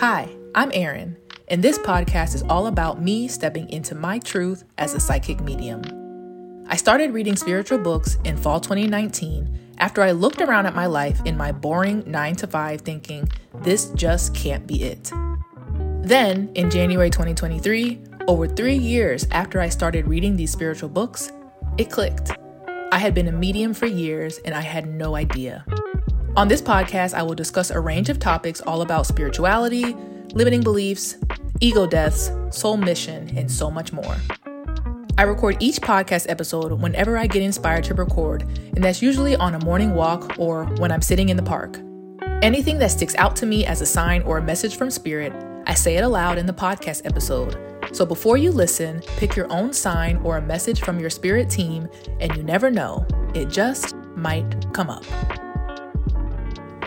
Hi, I'm Erin, and this podcast is all about me stepping into my truth as a psychic medium. I started reading spiritual books in fall 2019 after I looked around at my life in my boring 9 to 5 thinking, this just can't be it. Then, in January 2023, over three years after I started reading these spiritual books, it clicked. I had been a medium for years and I had no idea. On this podcast, I will discuss a range of topics all about spirituality, limiting beliefs, ego deaths, soul mission, and so much more. I record each podcast episode whenever I get inspired to record, and that's usually on a morning walk or when I'm sitting in the park. Anything that sticks out to me as a sign or a message from spirit, I say it aloud in the podcast episode. So before you listen, pick your own sign or a message from your spirit team, and you never know, it just might come up.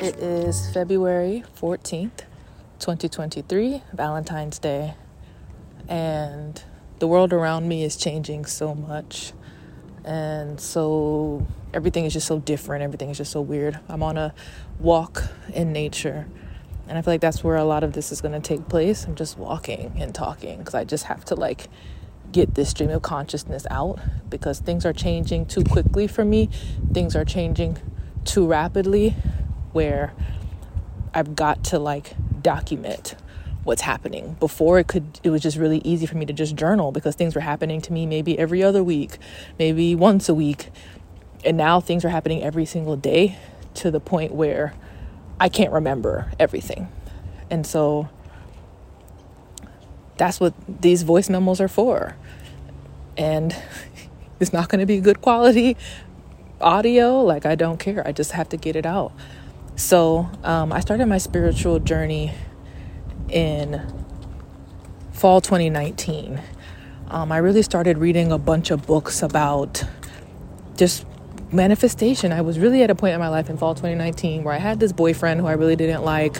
It is February 14th, 2023, Valentine's Day, and the world around me is changing so much. And so everything is just so different, everything is just so weird. I'm on a walk in nature, and I feel like that's where a lot of this is going to take place. I'm just walking and talking because I just have to like get this stream of consciousness out because things are changing too quickly for me, things are changing too rapidly where I've got to like document what's happening. Before it could it was just really easy for me to just journal because things were happening to me maybe every other week, maybe once a week. And now things are happening every single day to the point where I can't remember everything. And so that's what these voice memos are for. And it's not going to be good quality audio. Like, I don't care. I just have to get it out. So um, I started my spiritual journey in fall 2019. Um, I really started reading a bunch of books about just manifestation. I was really at a point in my life in fall 2019 where I had this boyfriend who I really didn't like.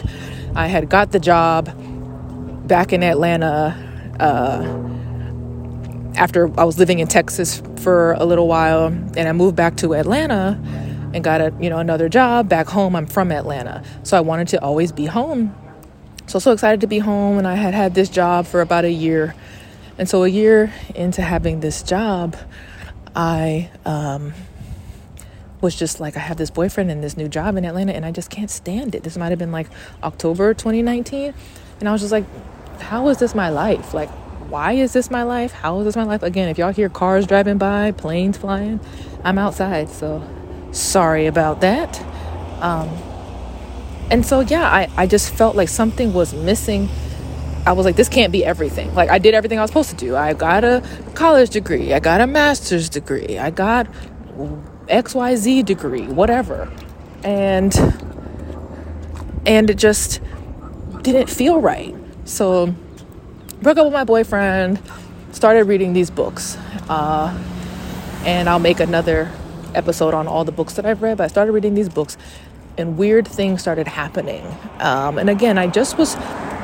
I had got the job back in Atlanta uh, after I was living in Texas for a little while, and I moved back to Atlanta and got a you know another job back home. I'm from Atlanta, so I wanted to always be home. So so excited to be home, and I had had this job for about a year, and so a year into having this job, I um, was just like I have this boyfriend and this new job in Atlanta, and I just can't stand it. This might have been like October 2019, and I was just like, how is this my life? Like why is this my life? How is this my life? Again, if y'all hear cars driving by, planes flying, I'm outside, so sorry about that. Um, and so, yeah, I, I just felt like something was missing. I was like, this can't be everything. Like, I did everything I was supposed to do. I got a college degree, I got a master's degree, I got XYZ degree, whatever. And and it just didn't feel right. So broke up with my boyfriend, started reading these books. Uh, and I'll make another episode on all the books that I've read, but I started reading these books and weird things started happening. Um, and again, I just was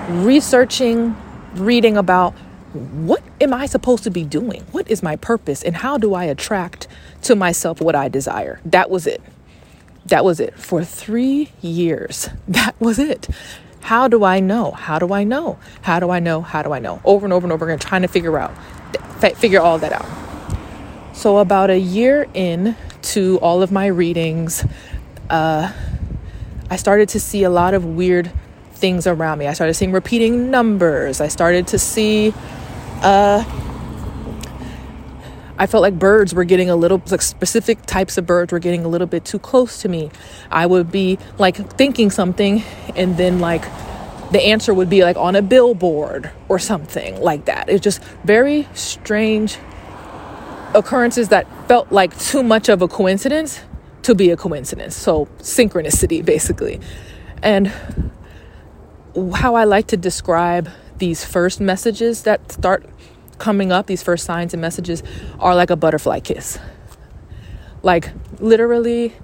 researching, reading about what am I supposed to be doing? What is my purpose? And how do I attract to myself what I desire? That was it. That was it. For three years, that was it. How do I know? How do I know? How do I know? How do I know? Over and over and over again, trying to figure out, figure all that out. So, about a year in to all of my readings, uh, I started to see a lot of weird things around me. I started seeing repeating numbers. I started to see, uh, I felt like birds were getting a little, like specific types of birds were getting a little bit too close to me. I would be like thinking something, and then like the answer would be like on a billboard or something like that. It's just very strange occurrences that felt like too much of a coincidence to be a coincidence. So, synchronicity, basically. And how I like to describe these first messages that start coming up, these first signs and messages, are like a butterfly kiss. Like, literally,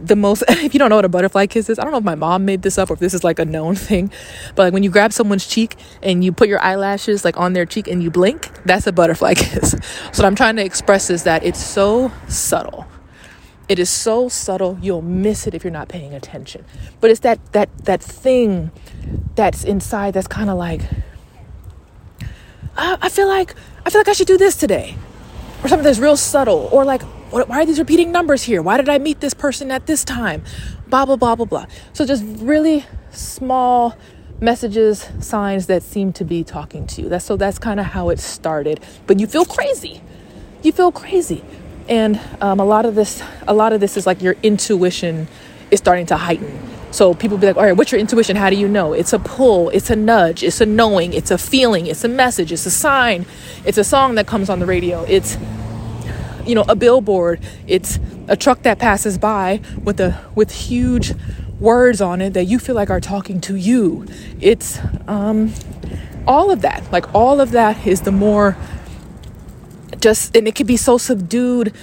the most if you don't know what a butterfly kiss is i don't know if my mom made this up or if this is like a known thing but like when you grab someone's cheek and you put your eyelashes like on their cheek and you blink that's a butterfly kiss. So what i'm trying to express is that it's so subtle. It is so subtle you'll miss it if you're not paying attention. But it's that that that thing that's inside that's kind of like, I, I feel like I feel like I should do this today, or something that's real subtle, or like, what, why are these repeating numbers here? Why did I meet this person at this time? Blah blah blah blah blah. So just really small messages, signs that seem to be talking to you. That's so that's kind of how it started. But you feel crazy. You feel crazy, and um, a lot of this, a lot of this is like your intuition is starting to heighten. So people be like, all right, what's your intuition? How do you know? It's a pull, it's a nudge, it's a knowing, it's a feeling, it's a message, it's a sign, it's a song that comes on the radio, it's you know, a billboard, it's a truck that passes by with a with huge words on it that you feel like are talking to you. It's um all of that. Like all of that is the more just and it can be so subdued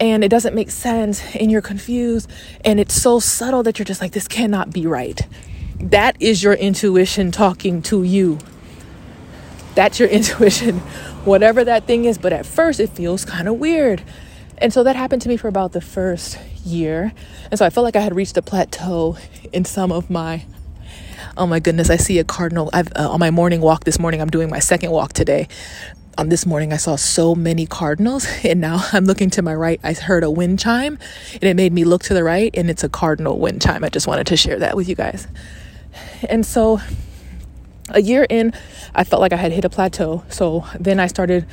and it doesn't make sense and you're confused and it's so subtle that you're just like this cannot be right that is your intuition talking to you that's your intuition whatever that thing is but at first it feels kind of weird. And so that happened to me for about the first year. And so i felt like i had reached a plateau in some of my oh my goodness i see a cardinal. I've uh, on my morning walk this morning i'm doing my second walk today. On this morning I saw so many cardinals and now I'm looking to my right. I heard a wind chime and it made me look to the right and it's a cardinal wind chime. I just wanted to share that with you guys. And so a year in I felt like I had hit a plateau so then I started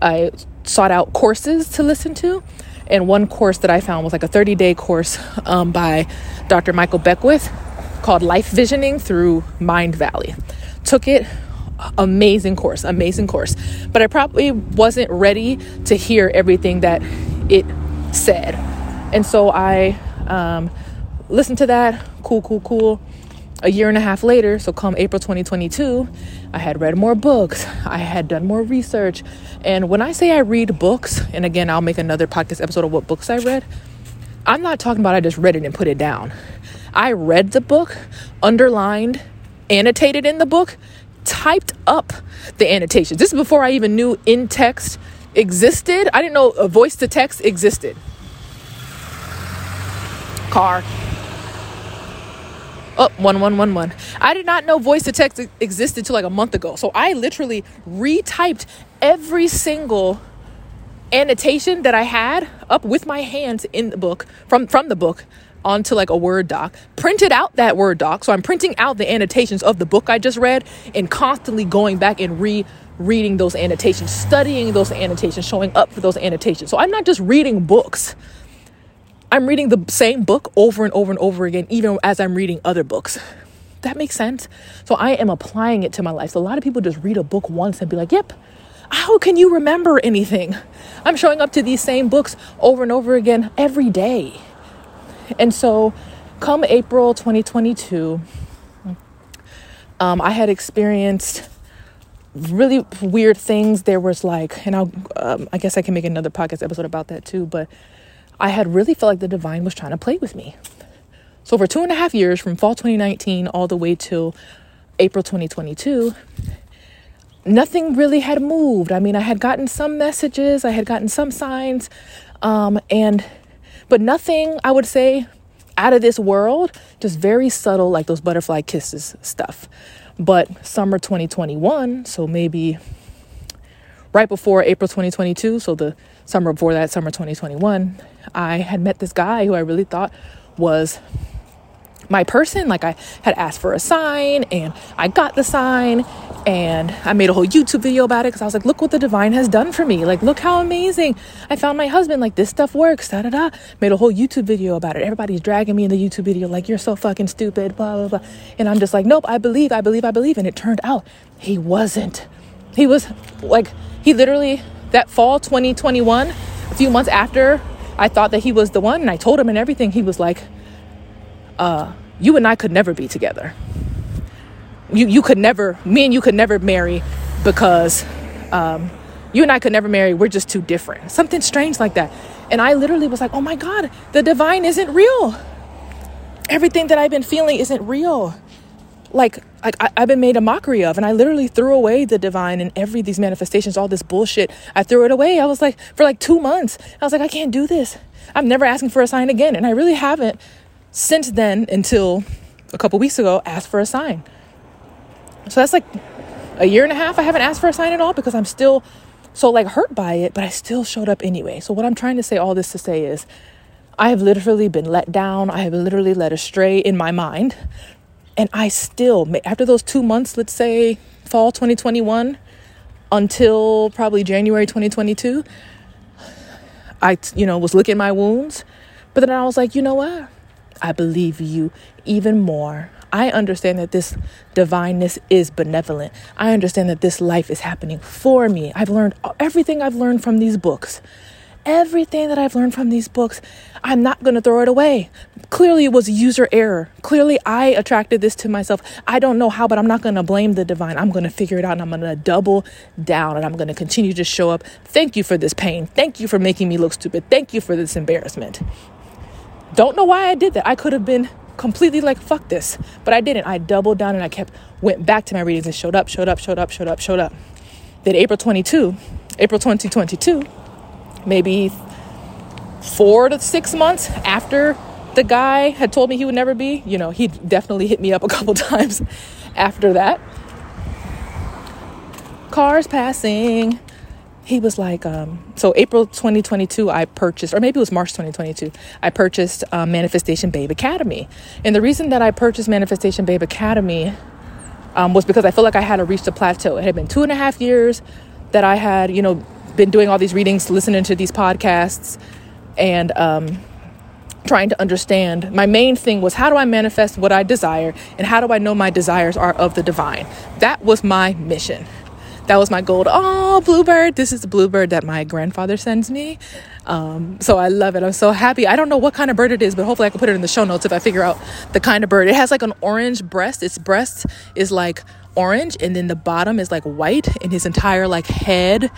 I sought out courses to listen to and one course that I found was like a 30 day course um, by Dr. Michael Beckwith called Life Visioning through Mindvalley. took it amazing course, amazing course. But I probably wasn't ready to hear everything that it said. And so I um, listened to that. Cool, cool, cool. A year and a half later, so come April 2022, I had read more books. I had done more research. And when I say I read books, and again, I'll make another podcast episode of what books I read, I'm not talking about I just read it and put it down. I read the book, underlined, annotated in the book, typed up the annotations. This is before I even knew in text existed. I didn't know a voice to text existed. Car. Oh, 1111. I did not know voice to text existed till like a month ago. So I literally retyped every single annotation that I had up with my hands in the book from from the book onto like a Word doc, printed out that Word doc. So I'm printing out the annotations of the book I just read and constantly going back and re reading those annotations, studying those annotations, showing up for those annotations. So I'm not just reading books. I'm reading the same book over and over and over again, even as I'm reading other books. That makes sense. So I am applying it to my life. So a lot of people just read a book once and be like, yep, how can you remember anything? I'm showing up to these same books over and over again every day. And so, come April 2022, um, I had experienced really weird things. There was like, and I'll, um, I guess I can make another podcast episode about that too, but I had really felt like the divine was trying to play with me. So, for two and a half years, from fall 2019 all the way till April 2022, nothing really had moved. I mean, I had gotten some messages, I had gotten some signs, um, and but nothing I would say out of this world, just very subtle, like those butterfly kisses stuff. But summer 2021, so maybe right before April 2022, so the summer before that, summer 2021, I had met this guy who I really thought was my person. Like I had asked for a sign and I got the sign and I made a whole YouTube video about it because I was like, look what the divine has done for me. Like, look how amazing. I found my husband. Like, this stuff works. Da da da. Made a whole YouTube video about it. Everybody's dragging me in the YouTube video, like, you're so fucking stupid, blah, blah, blah. And I'm just like, nope, I believe, I believe, I believe. And it turned out he wasn't. He was like, he literally, that fall 2021, a few months after I thought that he was the one, and I told him and everything, he was like, uh, you and I could never be together. You you could never me and you could never marry because um, you and I could never marry. We're just too different. Something strange like that. And I literally was like, oh my God, the divine isn't real. Everything that I've been feeling isn't real. Like, like I, I've been made a mockery of, and I literally threw away the divine and every these manifestations, all this bullshit. I threw it away. I was like, for like two months, I was like, I can't do this. I'm never asking for a sign again, and I really haven't since then until a couple weeks ago asked for a sign So that's like a year and a half I haven't asked for a sign at all because I'm still so like hurt by it, but I still showed up anyway. So what I'm trying to say all this to say is I have literally been let down. I have literally led astray in my mind. And I still, after those two months, let's say fall 2021 until probably January 2022, I, you know, was licking my wounds. But then I was like, you know what? I believe you even more. I understand that this divineness is benevolent. I understand that this life is happening for me. I've learned everything I've learned from these books everything that I've learned from these books, I'm not going to throw it away. Clearly, it was user error. Clearly, I attracted this to myself. I don't know how, but I'm not going to blame the divine. I'm going to figure it out and I'm going to double down and I'm going to continue to show up. Thank you for this pain. Thank you for making me look stupid. Thank you for this embarrassment. Don't know why I did that. I could have been completely like, fuck this, but I didn't. I doubled down and I kept, went back to my readings and showed up, showed up, showed up, showed up, showed up. Then April 22, April 2022, maybe four to six months after the guy had told me he would never be, you know, he definitely hit me up a couple times after that. Cars passing. He was like, um, so April 2022, I purchased, or maybe it was March 2022, I purchased um, Manifestation Babe Academy. And the reason that I purchased Manifestation Babe Academy um, was because I felt like I had reached a plateau. It had been two and a half years that I had, you know, been doing all these readings, listening to these podcasts, and um, trying to understand. My main thing was how do I manifest what I desire, and how do I know my desires are of the divine? That was my mission. That was my goal. oh, bluebird! This is the bluebird that my grandfather sends me. Um, so I love it. I'm so happy. I don't know what kind of bird it is, but hopefully I can put it in the show notes if I figure out the kind of bird. It has like an orange breast. Its breast is like orange, and then the bottom is like white, and his entire like head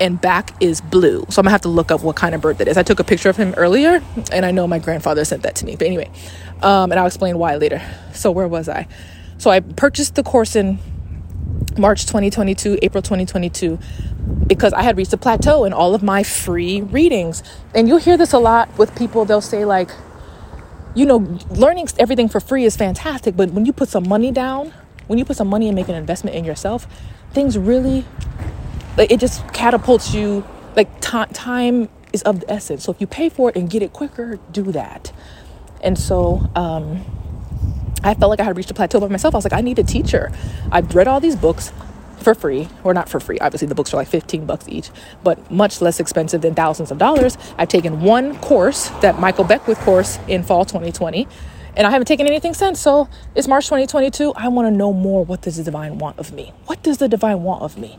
and back is blue. So I'm gonna have to look up what kind of bird that is. I took a picture of him earlier, and I know my grandfather sent that to me. But anyway, um, and I'll explain why later. So where was I? So I purchased the course in March 2022, April 2022, because I had reached a plateau in all of my free readings. And you'll hear this a lot with people. They'll say like, you know, learning everything for free is fantastic, but when you put some money down, when you put some money and make an investment in yourself, things really like it just catapults you like t- time is of the essence. So if you pay for it and get it quicker do that. And so um, i felt like i had reached a plateau by myself. I was like i need a teacher. I've read all these books for free or not for free obviously the books are like 15 bucks each but much less expensive than thousands of dollars. I've taken one course that michael beckwith course in fall 2020 and I haven't taken anything since. So it's March 2022. I want to know more. What does the divine want of me? What does the divine want of me?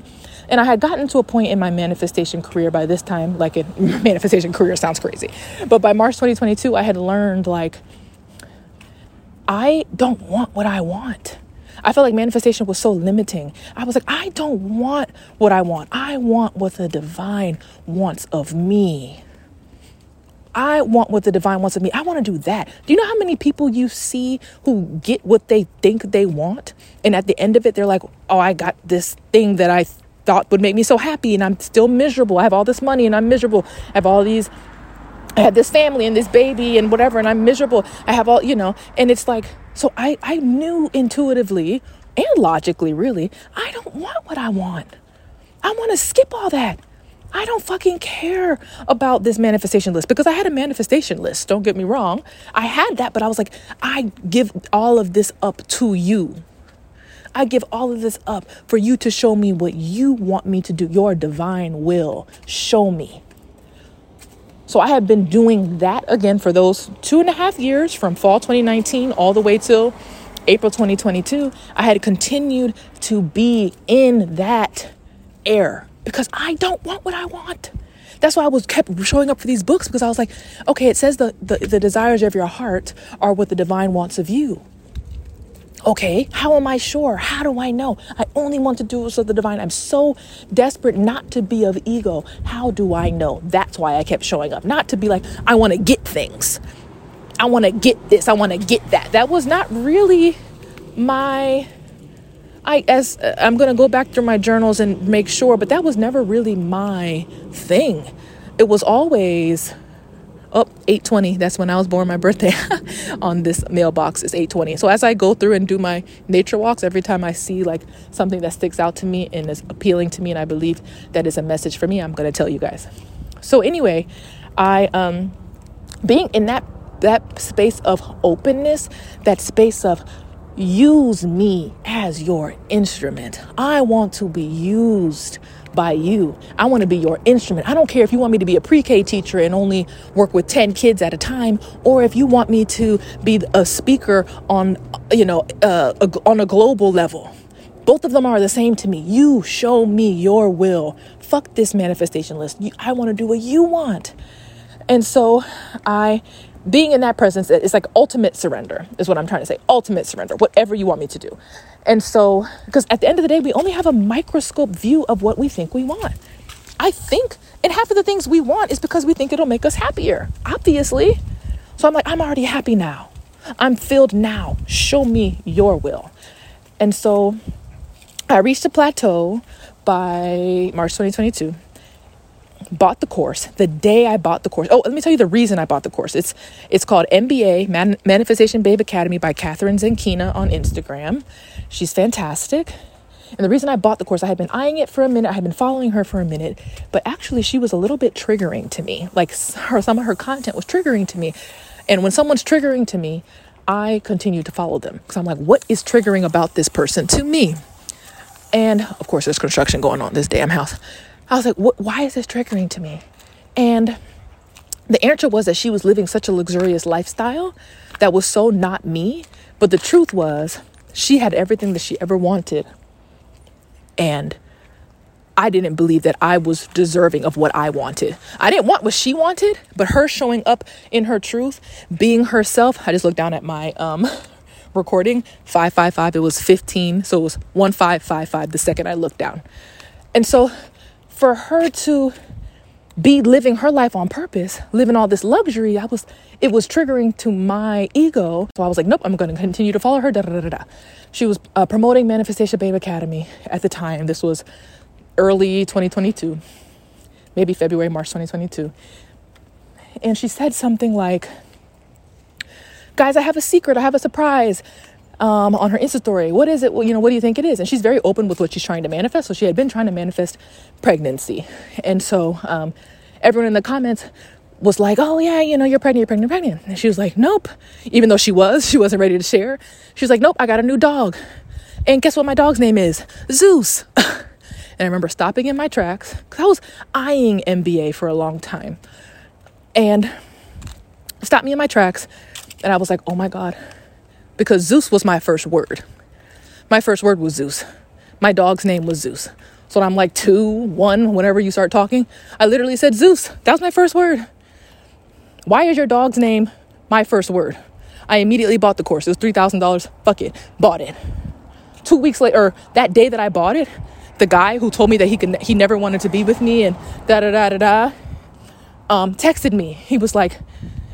And I had gotten to a point in my manifestation career by this time, like a manifestation career sounds crazy. But by March 2022, I had learned like, I don't want what I want. I felt like manifestation was so limiting. I was like, I don't want what I want. I want what the divine wants of me. I want what the divine wants of me. I want to do that. Do you know how many people you see who get what they think they want? And at the end of it, they're like, oh, I got this thing that I thought would make me so happy and I'm still miserable. I have all this money and I'm miserable. I have all these I had this family and this baby and whatever and I'm miserable. I have all, you know, and it's like so I I knew intuitively and logically really, I don't want what I want. I want to skip all that. I don't fucking care about this manifestation list because I had a manifestation list. Don't get me wrong. I had that, but I was like, I give all of this up to you. I give all of this up for you to show me what you want me to do, your divine will. Show me. So I have been doing that again for those two and a half years from fall 2019 all the way till April 2022. I had continued to be in that air because I don't want what I want. That's why I was kept showing up for these books because I was like, okay, it says the, the, the desires of your heart are what the divine wants of you. Okay, how am I sure? How do I know? I only want to do so the divine. I'm so desperate not to be of ego. How do I know? That's why I kept showing up. Not to be like, I want to get things. I want to get this. I want to get that. That was not really my I as uh, I'm going to go back through my journals and make sure, but that was never really my thing. It was always oh 820 that's when i was born my birthday on this mailbox is 820 so as i go through and do my nature walks every time i see like something that sticks out to me and is appealing to me and i believe that is a message for me i'm going to tell you guys so anyway i um being in that that space of openness that space of use me as your instrument i want to be used by you. I want to be your instrument. I don't care if you want me to be a pre K teacher and only work with 10 kids at a time, or if you want me to be a speaker on, you know, uh, a, on a global level. Both of them are the same to me. You show me your will. Fuck this manifestation list. I want to do what you want. And so I being in that presence is like ultimate surrender is what i'm trying to say ultimate surrender whatever you want me to do and so, because at the end of the day, we only have a microscope view of what we think we want. I think, and half of the things we want is because we think it'll make us happier, obviously. So I'm like, I'm already happy now. I'm filled now. Show me your will. And so I reached a plateau by March 2022 bought the course the day I bought the course. Oh, let me tell you the reason I bought the course. It's it's called MBA Man- Manifestation Babe Academy by Kathrin Zenkina on Instagram. She's fantastic. And the reason I bought the course, I had been eyeing it for a minute. I had been following her for a minute, but actually she was a little bit triggering to me. Like her, some of her content was triggering to me. And when someone's triggering to me, I continue to follow them because I'm like, what is triggering about this person to me? And of course, there's construction going on this damn house. I was like, why is this triggering to me? And the answer was that she was living such a luxurious lifestyle that was so not me. But the truth was, she had everything that she ever wanted. And I didn't believe that I was deserving of what I wanted. I didn't want what she wanted, but her showing up in her truth, being herself. I just looked down at my um, recording 555. It was 15. So it was 1555 the second I looked down. And so for her to be living her life on purpose, living all this luxury, I was it was triggering to my ego. So I was like, nope, I'm going to continue to follow her. Da, da, da, da. She was uh, promoting Manifestation Babe Academy at the time. This was early 2022, maybe February, March 2022. And she said something like, guys, I have a secret. I have a surprise um, on her Insta story. What is it? Well, you know, what do you think it is? And she's very open with what she's trying to manifest. So she had been trying to manifest pregnancy. And so um, everyone in the comments was like, oh, yeah, you know, you're pregnant, you're pregnant, pregnant. And she was like, nope. Even though she was, she wasn't ready to share. She was like, nope, I got a new dog. And guess what my dog's name is? Zeus. and I remember stopping in my tracks because I was eyeing MBA for a long time. And stopped me in my tracks. And I was like, oh my God, because Zeus was my first word. My first word was Zeus. My dog's name was Zeus. So I'm like two, one, whenever you start talking, I literally said Zeus. That was my first word. Why is your dog's name my first word? I immediately bought the course. It was $3,000. Fuck it. Bought it. Two weeks later, that day that I bought it, the guy who told me that he could, he never wanted to be with me and da da da da da, um, texted me. He was like,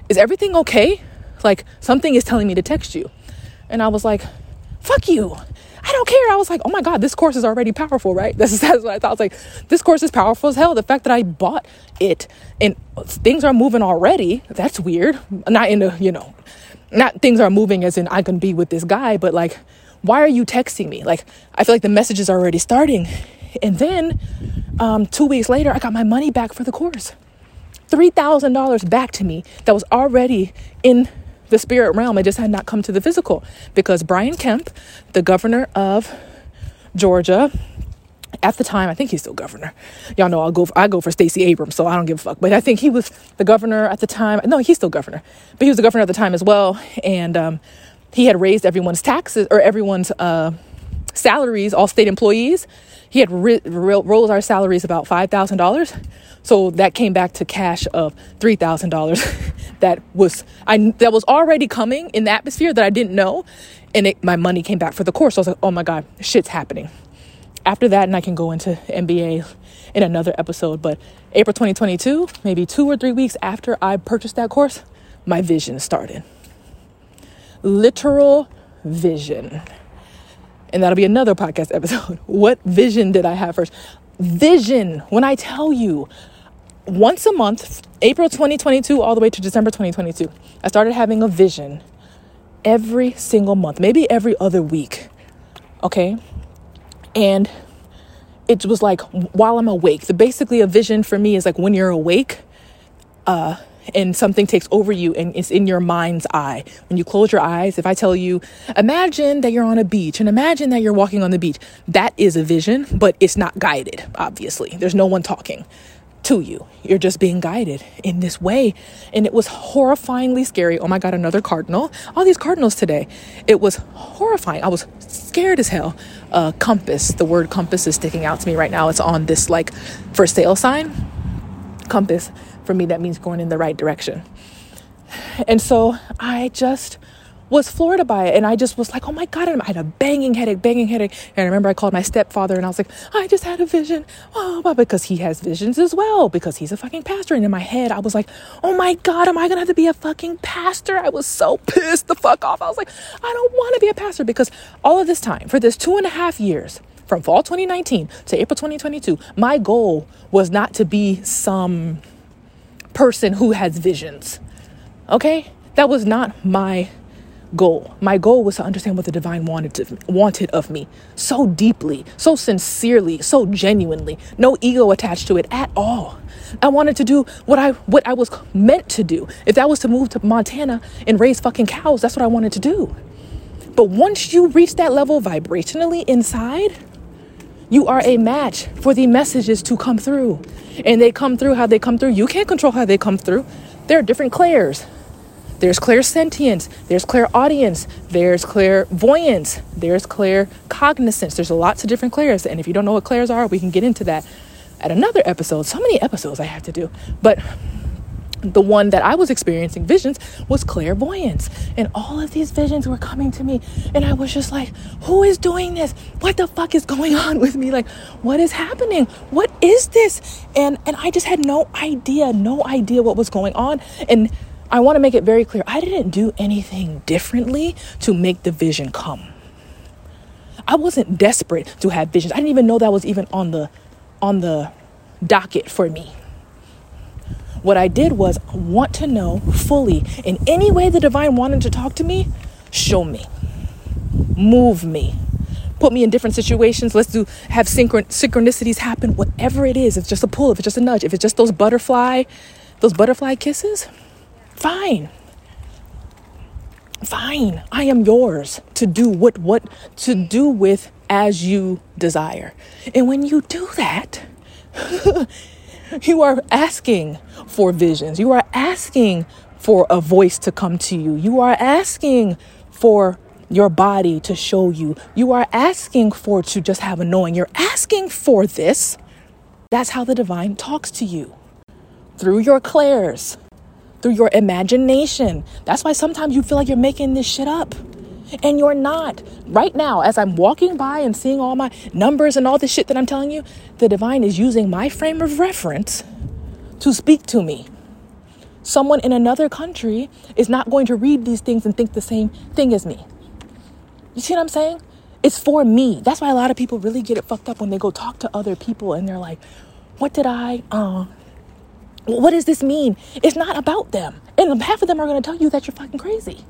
"Is everything okay? Like something is telling me to text you." And I was like, fuck you. I don't care. I was like, oh my God, this course is already powerful, right? That's, that's what I thought. I was like, this course is powerful as hell. The fact that I bought it and things are moving already, that's weird. Not in the, you know, not things are moving as in I can be with this guy, but like, why are you texting me? Like, I feel like the message is already starting. And then um, two weeks later, I got my money back for the course. $3,000 back to me that was already in the spirit realm. It just had not come to the physical because Brian Kemp, the governor of Georgia, at the time, I think he's still governor. Y'all know I'll go. For, I go for Stacey Abrams, so I don't give a fuck. But I think he was the governor at the time. No, he's still governor, but he was the governor at the time as well. And um, he had raised everyone's taxes or everyone's uh, salaries, all state employees. He had rolled our salaries about five thousand dollars. So that came back to cash of three thousand dollars. that was I that was already coming in the atmosphere that I didn't know, and it, my money came back for the course. So I was like, oh my god, shit's happening. After that, and I can go into MBA in another episode. But April 2022, maybe two or three weeks after I purchased that course, my vision started. Literal vision. And that'll be another podcast episode. What vision did I have first? Vision. When I tell you, once a month, April 2022 all the way to December 2022, I started having a vision every single month, maybe every other week. Okay? And it was like while I'm awake. The basically a vision for me is like when you're awake, uh, and something takes over you and it's in your mind's eye. When you close your eyes, if I tell you, imagine that you're on a beach and imagine that you're walking on the beach, that is a vision, but it's not guided, obviously. There's no one talking to you. You're just being guided in this way. And it was horrifyingly scary. Oh my God, another cardinal. All these cardinals today. It was horrifying. I was scared as hell. Uh, compass, the word compass is sticking out to me right now. It's on this like for sale sign. Compass, for me, that means going in the right direction. And so I just was floored by it. And I just was like, oh my God, I had a banging headache, banging headache. And I remember I called my stepfather and I was like, I just had a vision. Oh, because he has visions as well, because he's a fucking pastor. And in my head, I was like, oh my God, am I going to have to be a fucking pastor? I was so pissed the fuck off. I was like, I don't want to be a pastor because all of this time, for this two and a half years, from fall 2019 to April 2022, my goal was not to be some person who has visions. Okay? That was not my goal. My goal was to understand what the divine wanted to, wanted of me so deeply, so sincerely, so genuinely. No ego attached to it at all. I wanted to do what I what I was meant to do. If that was to move to Montana and raise fucking cows, that's what I wanted to do. But once you reach that level vibrationally inside, you are a match for the messages to come through. And they come through how they come through. You can't control how they come through. There are different clairs. There's clairsentience, there's clairaudience, there's clairvoyance, there's claircognizance. There's lots of different clairs. And if you don't know what clairs are, we can get into that at another episode. So many episodes I have to do. But the one that I was experiencing visions was clairvoyance. And all of these visions were coming to me. And I was just like, who is doing this? What the fuck is going on with me? Like, what is happening? What is this? And and I just had no idea, no idea what was going on. And I want to make it very clear I didn't do anything differently to make the vision come. I wasn't desperate to have visions. I didn't even know that was even on the on the docket for me. What I did was want to know fully in any way the divine wanted to talk to me, show me. Move me. Put me in different situations. Let's do have synchron- synchronicities happen. Whatever it is, if it's just a pull, if it's just a nudge, if it's just those butterfly, those butterfly kisses, Fine. Fine. I am yours to do what what to do with as you desire. And when you do that, you are asking for visions. You are asking for a voice to come to you. You are asking for your body to show you. You are asking for to just have a knowing. You're asking for this. That's how the divine talks to you through your clairs, through your imagination. That's why sometimes you feel like you're making this shit up. And you're not. Right now, as I'm walking by and seeing all my numbers and all the shit that I'm telling you, the divine is using my frame of reference to speak to me. Someone in another country is not going to read these things and think the same thing as me. You see what I'm saying? It's for me. That's why a lot of people really get it fucked up when they go talk to other people and they're like, what did I uh, what does this mean? It's not about them. And half of them are going to tell you that you're fucking crazy.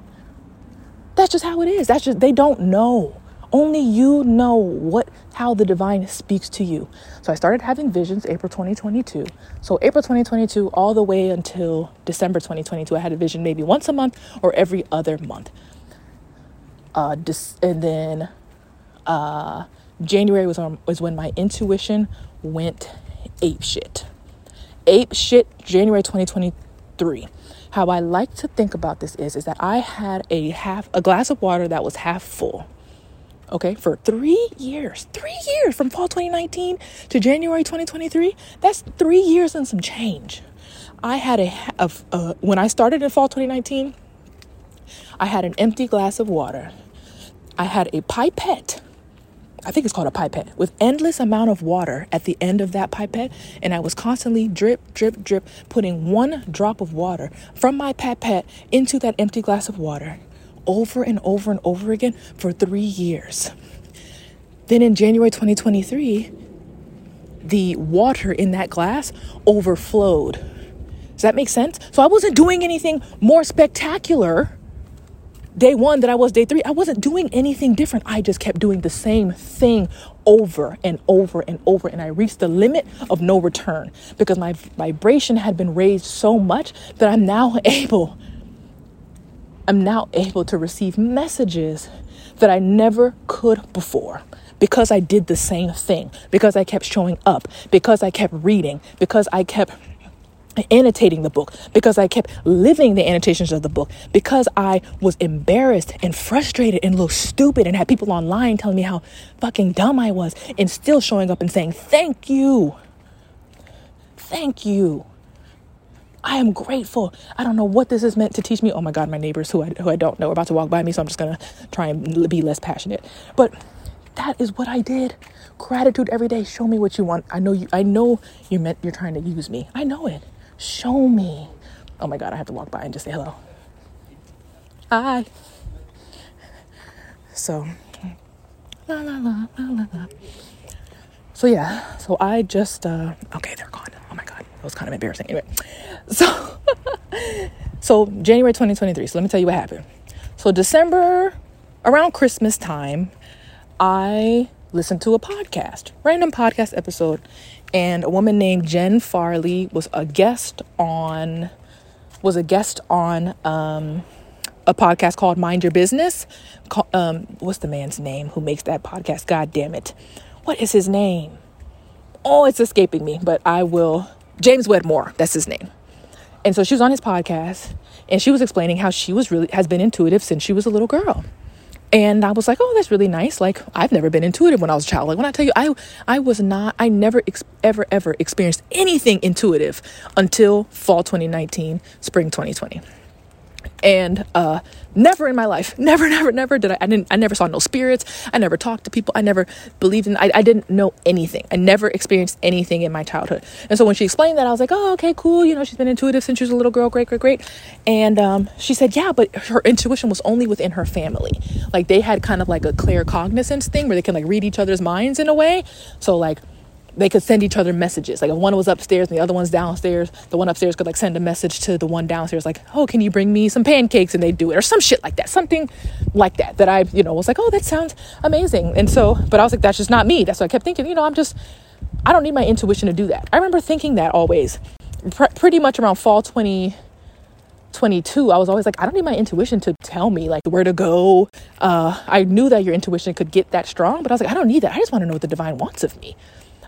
That's just how it is. That's just, they don't know. Only you know what how the divine speaks to you. So I started having visions April 2022. So April 2022 all the way until December 2022 I had a vision maybe once a month or every other month. Uh, and then uh, January was was when my intuition went ape shit ape shit January 2023. How I like to think about this is is that I had a half a glass of water that was half full. Okay, for 3 years. 3 years from fall 2019 to January 2023. That's 3 years and some change. I had a, a, a uh, when I started in fall 2019, I had an empty glass of water. I had a pipette I think it's called a pipette, with endless amount of water at the end of that pipette. And I was constantly drip, drip, drip, putting one drop of water from my pipette into that empty glass of water over and over and over again for three years. Then in January 2023, the water in that glass overflowed. Does that make sense? So I wasn't doing anything more spectacular day one that I was day three. I wasn't doing anything different. I just kept doing the same thing over and over and over. And I reached the limit of no return because my vibration had been raised so much that I'm now able. I'm now able to receive messages that I never could before because I did the same thing, because I kept showing up, because I kept reading, because I kept annotating the book, because I kept living the annotations of the book, because I was embarrassed and frustrated and looked stupid and had people online telling me how fucking dumb I was, and still showing up and saying, Thank you. Thank you. I am grateful. I don't know what this is meant to teach me. Oh my God, my neighbors who I, who I don't know are about to walk by me, so I'm just gonna try and be less passionate. But that is what I did. Gratitude every day. Show me what you want. I know you. I know you meant you're trying to use me. I know it. Show me. Oh my God, I have to walk by and just say hello. Hi. So, la la la la la la. So yeah, so I just uh okay, they're gone. Oh my god, that was kind of embarrassing. Anyway, so so January 2023. So let me tell you what happened. So December around Christmas time, I listened to a podcast, random podcast episode, and a woman named Jen Farley was a guest on was a guest on um, a podcast called Mind Your Business. Um, what's the man's name who makes that podcast? God damn it. What is his name? Oh, it's escaping me, but I will. James Wedmore, that's his name. And so she was on his podcast and she was explaining how she was really has been intuitive since she was a little girl. And I was like, oh, that's really nice. Like, I've never been intuitive when I was a child. Like, when I tell you, I, I was not, I never, ex- ever, ever experienced anything intuitive until fall 2019, spring 2020 and uh, never in my life never never never did I, I didn't i never saw no spirits. I never talked to people. I never believed in I, I didn't know anything. I never experienced anything in my childhood. And so when she explained that i was like oh okay cool. You know she's been intuitive since she was a little girl. Great great great. And um, she said yeah but her intuition was only within her family. Like they had kind of like a claircognizance thing where they can like read each other's minds in a way. So like they could send each other messages. Like if one was upstairs and the other one's downstairs, the one upstairs could like send a message to the one downstairs, like, "Oh, can you bring me some pancakes?" And they do it, or some shit like that, something like that. That I, you know, was like, "Oh, that sounds amazing." And so, but I was like, "That's just not me." That's what I kept thinking. You know, I'm just, I don't need my intuition to do that. I remember thinking that always, Pr- pretty much around fall 2022. I was always like, I don't need my intuition to tell me like where to go. Uh, I knew that your intuition could get that strong, but I was like, I don't need that. I just want to know what the divine wants of me.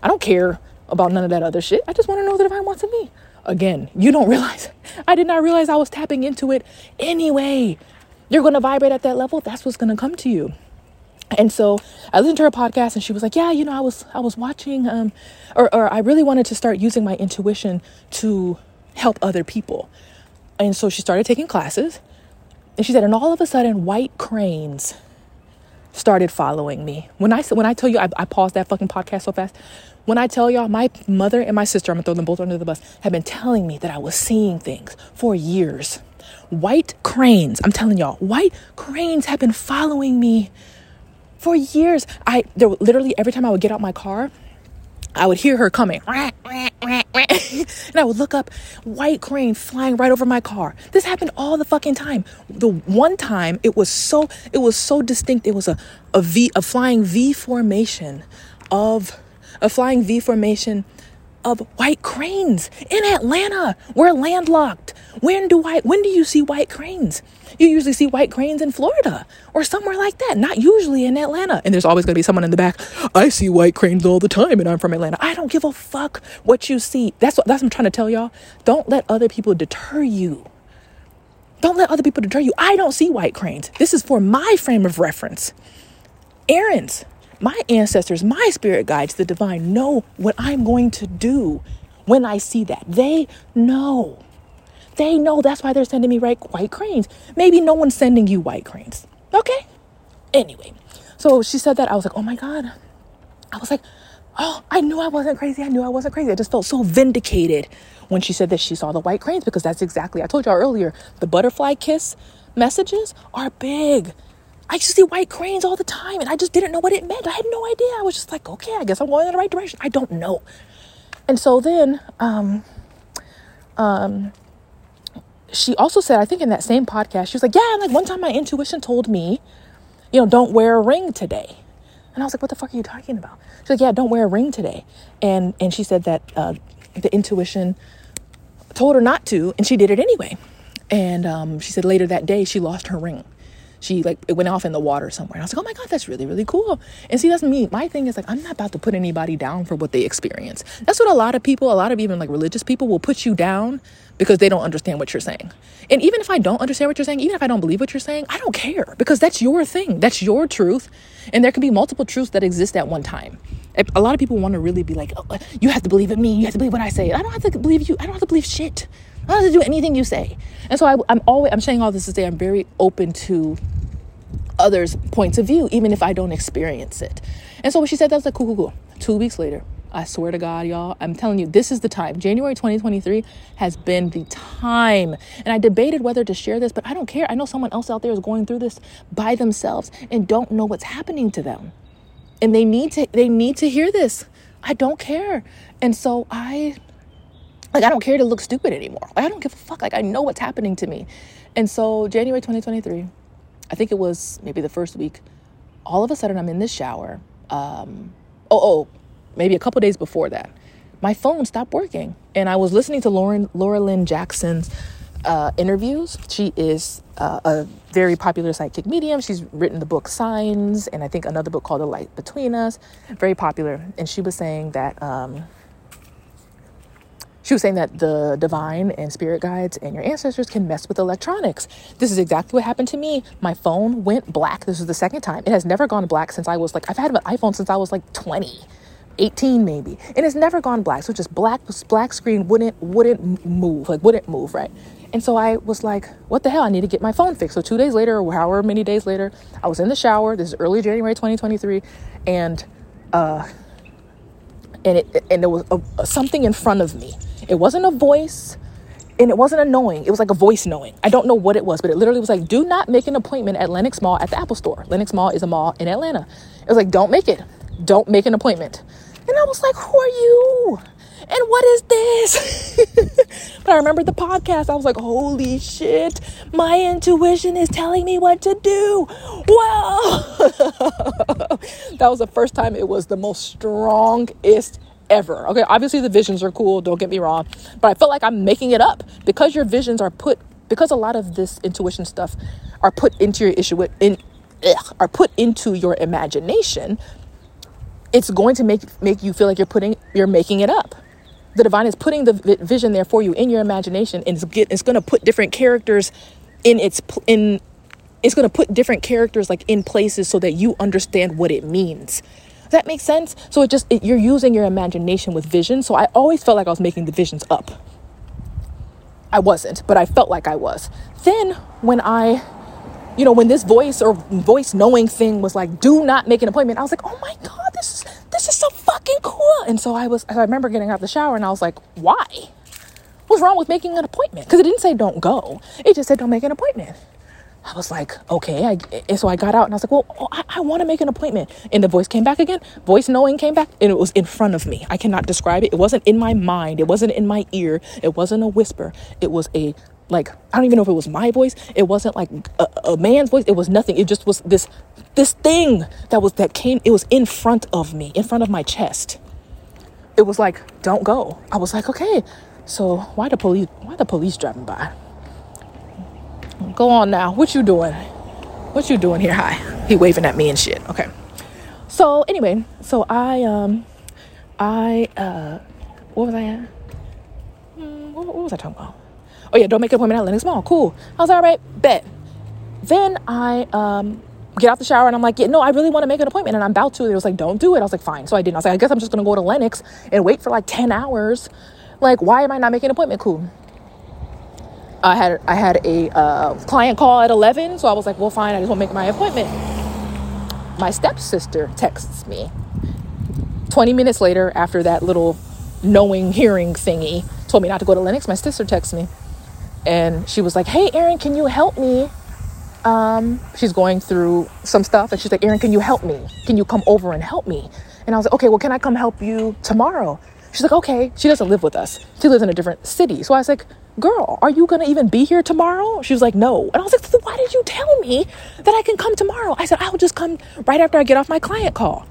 I don't care about none of that other shit. I just want to know the divine wants of me. Again, you don't realize. I did not realize I was tapping into it anyway. You're going to vibrate at that level. That's what's going to come to you. And so I listened to her podcast and she was like, yeah, you know, I was, I was watching, um, or, or I really wanted to start using my intuition to help other people. And so she started taking classes and she said, and all of a sudden white cranes started following me. When I said, when I tell you I, I paused that fucking podcast so fast. When I tell y'all, my mother and my sister, I'm gonna throw them both under the bus, have been telling me that I was seeing things for years. White cranes, I'm telling y'all, white cranes have been following me for years. I there literally every time I would get out my car, I would hear her coming. and I would look up, white crane flying right over my car. This happened all the fucking time. The one time it was so it was so distinct. It was a a V a flying V formation of a flying V formation of white cranes in Atlanta. We're landlocked. When do I when do you see white cranes? You usually see white cranes in Florida or somewhere like that, not usually in Atlanta. And there's always going to be someone in the back. I see white cranes all the time and I'm from Atlanta. I don't give a fuck what you see. That's what that's what I'm trying to tell y'all. Don't let other people deter you. Don't let other people deter you. I don't see white cranes. This is for my frame of reference. Aaron's my ancestors, my spirit guides, the divine, know what I'm going to do when I see that. They know. They know that's why they're sending me right white cranes. Maybe no one's sending you white cranes. Okay? Anyway, so she said that. I was like, oh my God. I was like, oh, I knew I wasn't crazy. I knew I wasn't crazy. I just felt so vindicated when she said that she saw the white cranes because that's exactly, I told y'all earlier, the butterfly kiss messages are big. I used to see white cranes all the time and I just didn't know what it meant. I had no idea. I was just like, okay, I guess I'm going in the right direction. I don't know. And so then, um, um, she also said, I think in that same podcast, she was like, Yeah, like one time my intuition told me, you know, don't wear a ring today. And I was like, What the fuck are you talking about? She's like, Yeah, don't wear a ring today. And and she said that uh, the intuition told her not to, and she did it anyway. And um, she said later that day she lost her ring she like it went off in the water somewhere. And I was like, oh my God, that's really, really cool. And see, that's me. My thing is like, I'm not about to put anybody down for what they experience. That's what a lot of people, a lot of even like religious people will put you down because they don't understand what you're saying. And even if I don't understand what you're saying, even if I don't believe what you're saying, I don't care because that's your thing. That's your truth. And there can be multiple truths that exist at one time. A lot of people want to really be like, oh, you have to believe in me. You have to believe what I say. I don't have to believe you. I don't have to believe shit. I don't have to do anything you say. And so I, I'm always, I'm saying all this to say I'm very open to others' points of view, even if I don't experience it. And so when she said that, I was like, cool, cool, cool. Two weeks later, I swear to God, y'all, I'm telling you, this is the time. January 2023 has been the time. And I debated whether to share this, but I don't care. I know someone else out there is going through this by themselves and don't know what's happening to them. And they need to they need to hear this. I don't care. And so I like I don't care to look stupid anymore. Like I don't give a fuck. Like I know what's happening to me. And so January 2023, I think it was maybe the first week, all of a sudden I'm in the shower. Um, oh, oh, maybe a couple days before that, my phone stopped working. And I was listening to Lauren, Laura Lynne Jackson's uh, interviews. She is uh, a very popular psychic medium. She's written the book Signs and I think another book called The Light Between Us. Very popular. And she was saying that. Um, she was saying that the divine and spirit guides and your ancestors can mess with electronics. This is exactly what happened to me. My phone went black. This was the second time. It has never gone black since I was like, I've had an iPhone since I was like 20. 18 maybe and it's never gone black so just black black screen wouldn't wouldn't move like wouldn't move right and so i was like what the hell i need to get my phone fixed so two days later or however many days later i was in the shower this is early january 2023 and uh and it and there was a, something in front of me it wasn't a voice and it wasn't annoying. It was like a voice knowing. I don't know what it was, but it literally was like, do not make an appointment at Lenox Mall at the Apple Store. Lenox Mall is a mall in Atlanta. It was like, don't make it. Don't make an appointment. And I was like, who are you? And what is this? but I remember the podcast. I was like, holy shit, my intuition is telling me what to do. Wow. that was the first time it was the most strongest ever. Okay, obviously the visions are cool, don't get me wrong, but I feel like I'm making it up because your visions are put because a lot of this intuition stuff are put into your issue in ugh, are put into your imagination. It's going to make make you feel like you're putting you're making it up. The divine is putting the vision there for you in your imagination, and it's, get, it's going to put different characters in its in it's going to put different characters like in places so that you understand what it means that makes sense? So it just, it, you're using your imagination with vision. So I always felt like I was making the visions up. I wasn't, but I felt like I was. Then when I, you know, when this voice or voice knowing thing was like, do not make an appointment, I was like, oh my God, this is, this is so fucking cool. And so I was, I remember getting out the shower and I was like, why? What's wrong with making an appointment? Because it didn't say don't go. It just said don't make an appointment. I was like, okay. I, and so I got out and I was like, well, oh, I, I want to make an appointment. And the voice came back again. Voice knowing came back and it was in front of me. I cannot describe it. It wasn't in my mind. It wasn't in my ear. It wasn't a whisper. It was a, like, I don't even know if it was my voice. It wasn't like a, a man's voice. It was nothing. It just was this, this thing that was, that came, it was in front of me, in front of my chest. It was like, don't go. I was like, okay. So why the police, why the police driving by? Go on now. What you doing? What you doing here? Hi. He waving at me and shit. Okay. So anyway, so I um I uh what was I at? Hmm, what, what, was I talking about? Oh yeah, don't make an appointment at Lenox Mall. Cool. I was all right, bet. Then I um get out the shower and I'm like, yeah, no, I really want to make an appointment and I'm about to. It was like, don't do it. I was like, fine. So I didn't. I was like, I guess I'm just gonna go to Lenox and wait for like 10 hours. Like, why am I not making an appointment? Cool. I had I had a uh, client call at 11, so I was like, well, fine, I just want to make my appointment. My stepsister texts me 20 minutes later after that little knowing hearing thingy told me not to go to Lenox. My sister texts me, and she was like, "Hey, Erin, can you help me?" Um, she's going through some stuff, and she's like, "Erin, can you help me? Can you come over and help me?" And I was like, "Okay, well, can I come help you tomorrow?" She's like, okay. She doesn't live with us. She lives in a different city. So I was like, girl, are you going to even be here tomorrow? She was like, no. And I was like, so why did you tell me that I can come tomorrow? I said, I'll just come right after I get off my client call.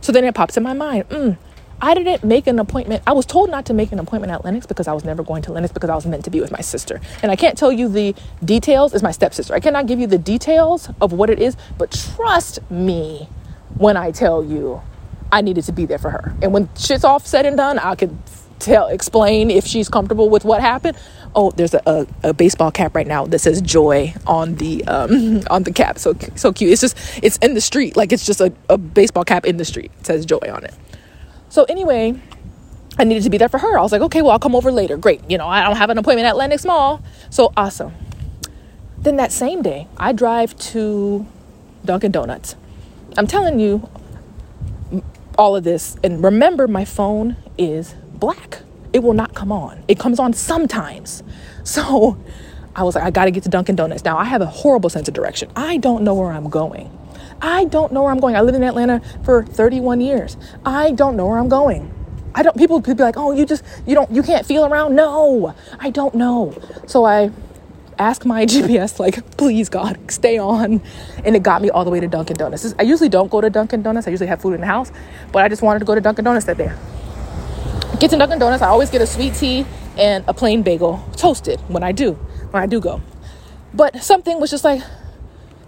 So then it pops in my mind, mm, I didn't make an appointment. I was told not to make an appointment at Lenox because I was never going to Lenox because I was meant to be with my sister. And I can't tell you the details, is my stepsister. I cannot give you the details of what it is, but trust me when I tell you I needed to be there for her. And when shit's all said and done, I could tell explain if she's comfortable with what happened. Oh, there's a, a, a baseball cap right now that says joy on the um, on the cap. So so cute. It's just it's in the street. Like it's just a, a baseball cap in the street. It says joy on it. So anyway, I needed to be there for her. I was like, okay, well, I'll come over later. Great. You know, I don't have an appointment at Lenox Mall. So awesome. Then that same day, I drive to Dunkin' Donuts. I'm telling you all of this. And remember, my phone is black. It will not come on. It comes on sometimes. So I was like, I got to get to Dunkin' Donuts. Now, I have a horrible sense of direction. I don't know where I'm going. I don't know where I'm going. I lived in Atlanta for 31 years. I don't know where I'm going. I don't people could be like, "Oh, you just you don't you can't feel around." No. I don't know. So I ask my GPS like, "Please God, stay on." And it got me all the way to Dunkin' Donuts. I usually don't go to Dunkin' Donuts. I usually have food in the house, but I just wanted to go to Dunkin' Donuts that day. Get to Dunkin' Donuts, I always get a sweet tea and a plain bagel toasted when I do. When I do go. But something was just like,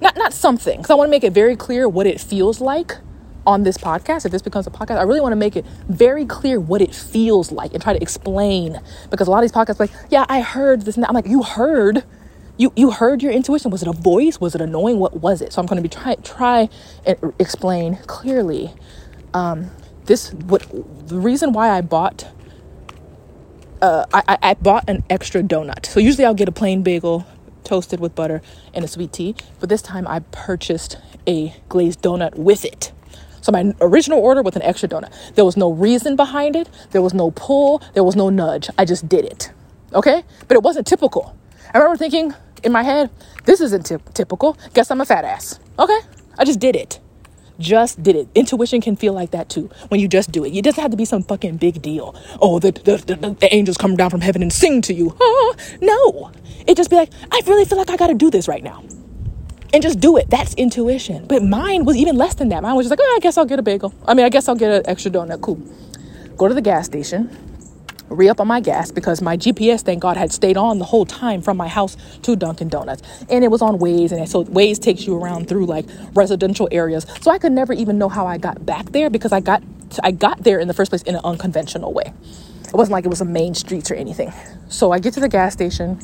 not not something because i want to make it very clear what it feels like on this podcast if this becomes a podcast i really want to make it very clear what it feels like and try to explain because a lot of these podcasts like yeah i heard this and i'm like you heard you you heard your intuition was it a voice was it annoying what was it so i'm going to be try try and explain clearly um, this what the reason why i bought uh, I, I bought an extra donut. So usually I'll get a plain bagel toasted with butter and a sweet tea. But this time I purchased a glazed donut with it. So my original order with an extra donut. There was no reason behind it. There was no pull. There was no nudge. I just did it. Okay? But it wasn't typical. I remember thinking in my head, this isn't t- typical. Guess I'm a fat ass. Okay? I just did it just did it. Intuition can feel like that too when you just do it. It doesn't have to be some fucking big deal. Oh, the, the, the, the angels come down from heaven and sing to you. Oh, no. It just be like, I really feel like I got to do this right now. And just do it. That's intuition. But mine was even less than that. Mine was just like, oh, I guess I'll get a bagel. I mean, I guess I'll get an extra donut. Cool. Go to the gas station re up on my gas because my GPS, thank God, had stayed on the whole time from my house to Dunkin' Donuts. And it was on Waze, and so Waze takes you around through like residential areas. So I could never even know how I got back there because I got I got there in the first place in an unconventional way. It wasn't like it was a main streets or anything. So I get to the gas station,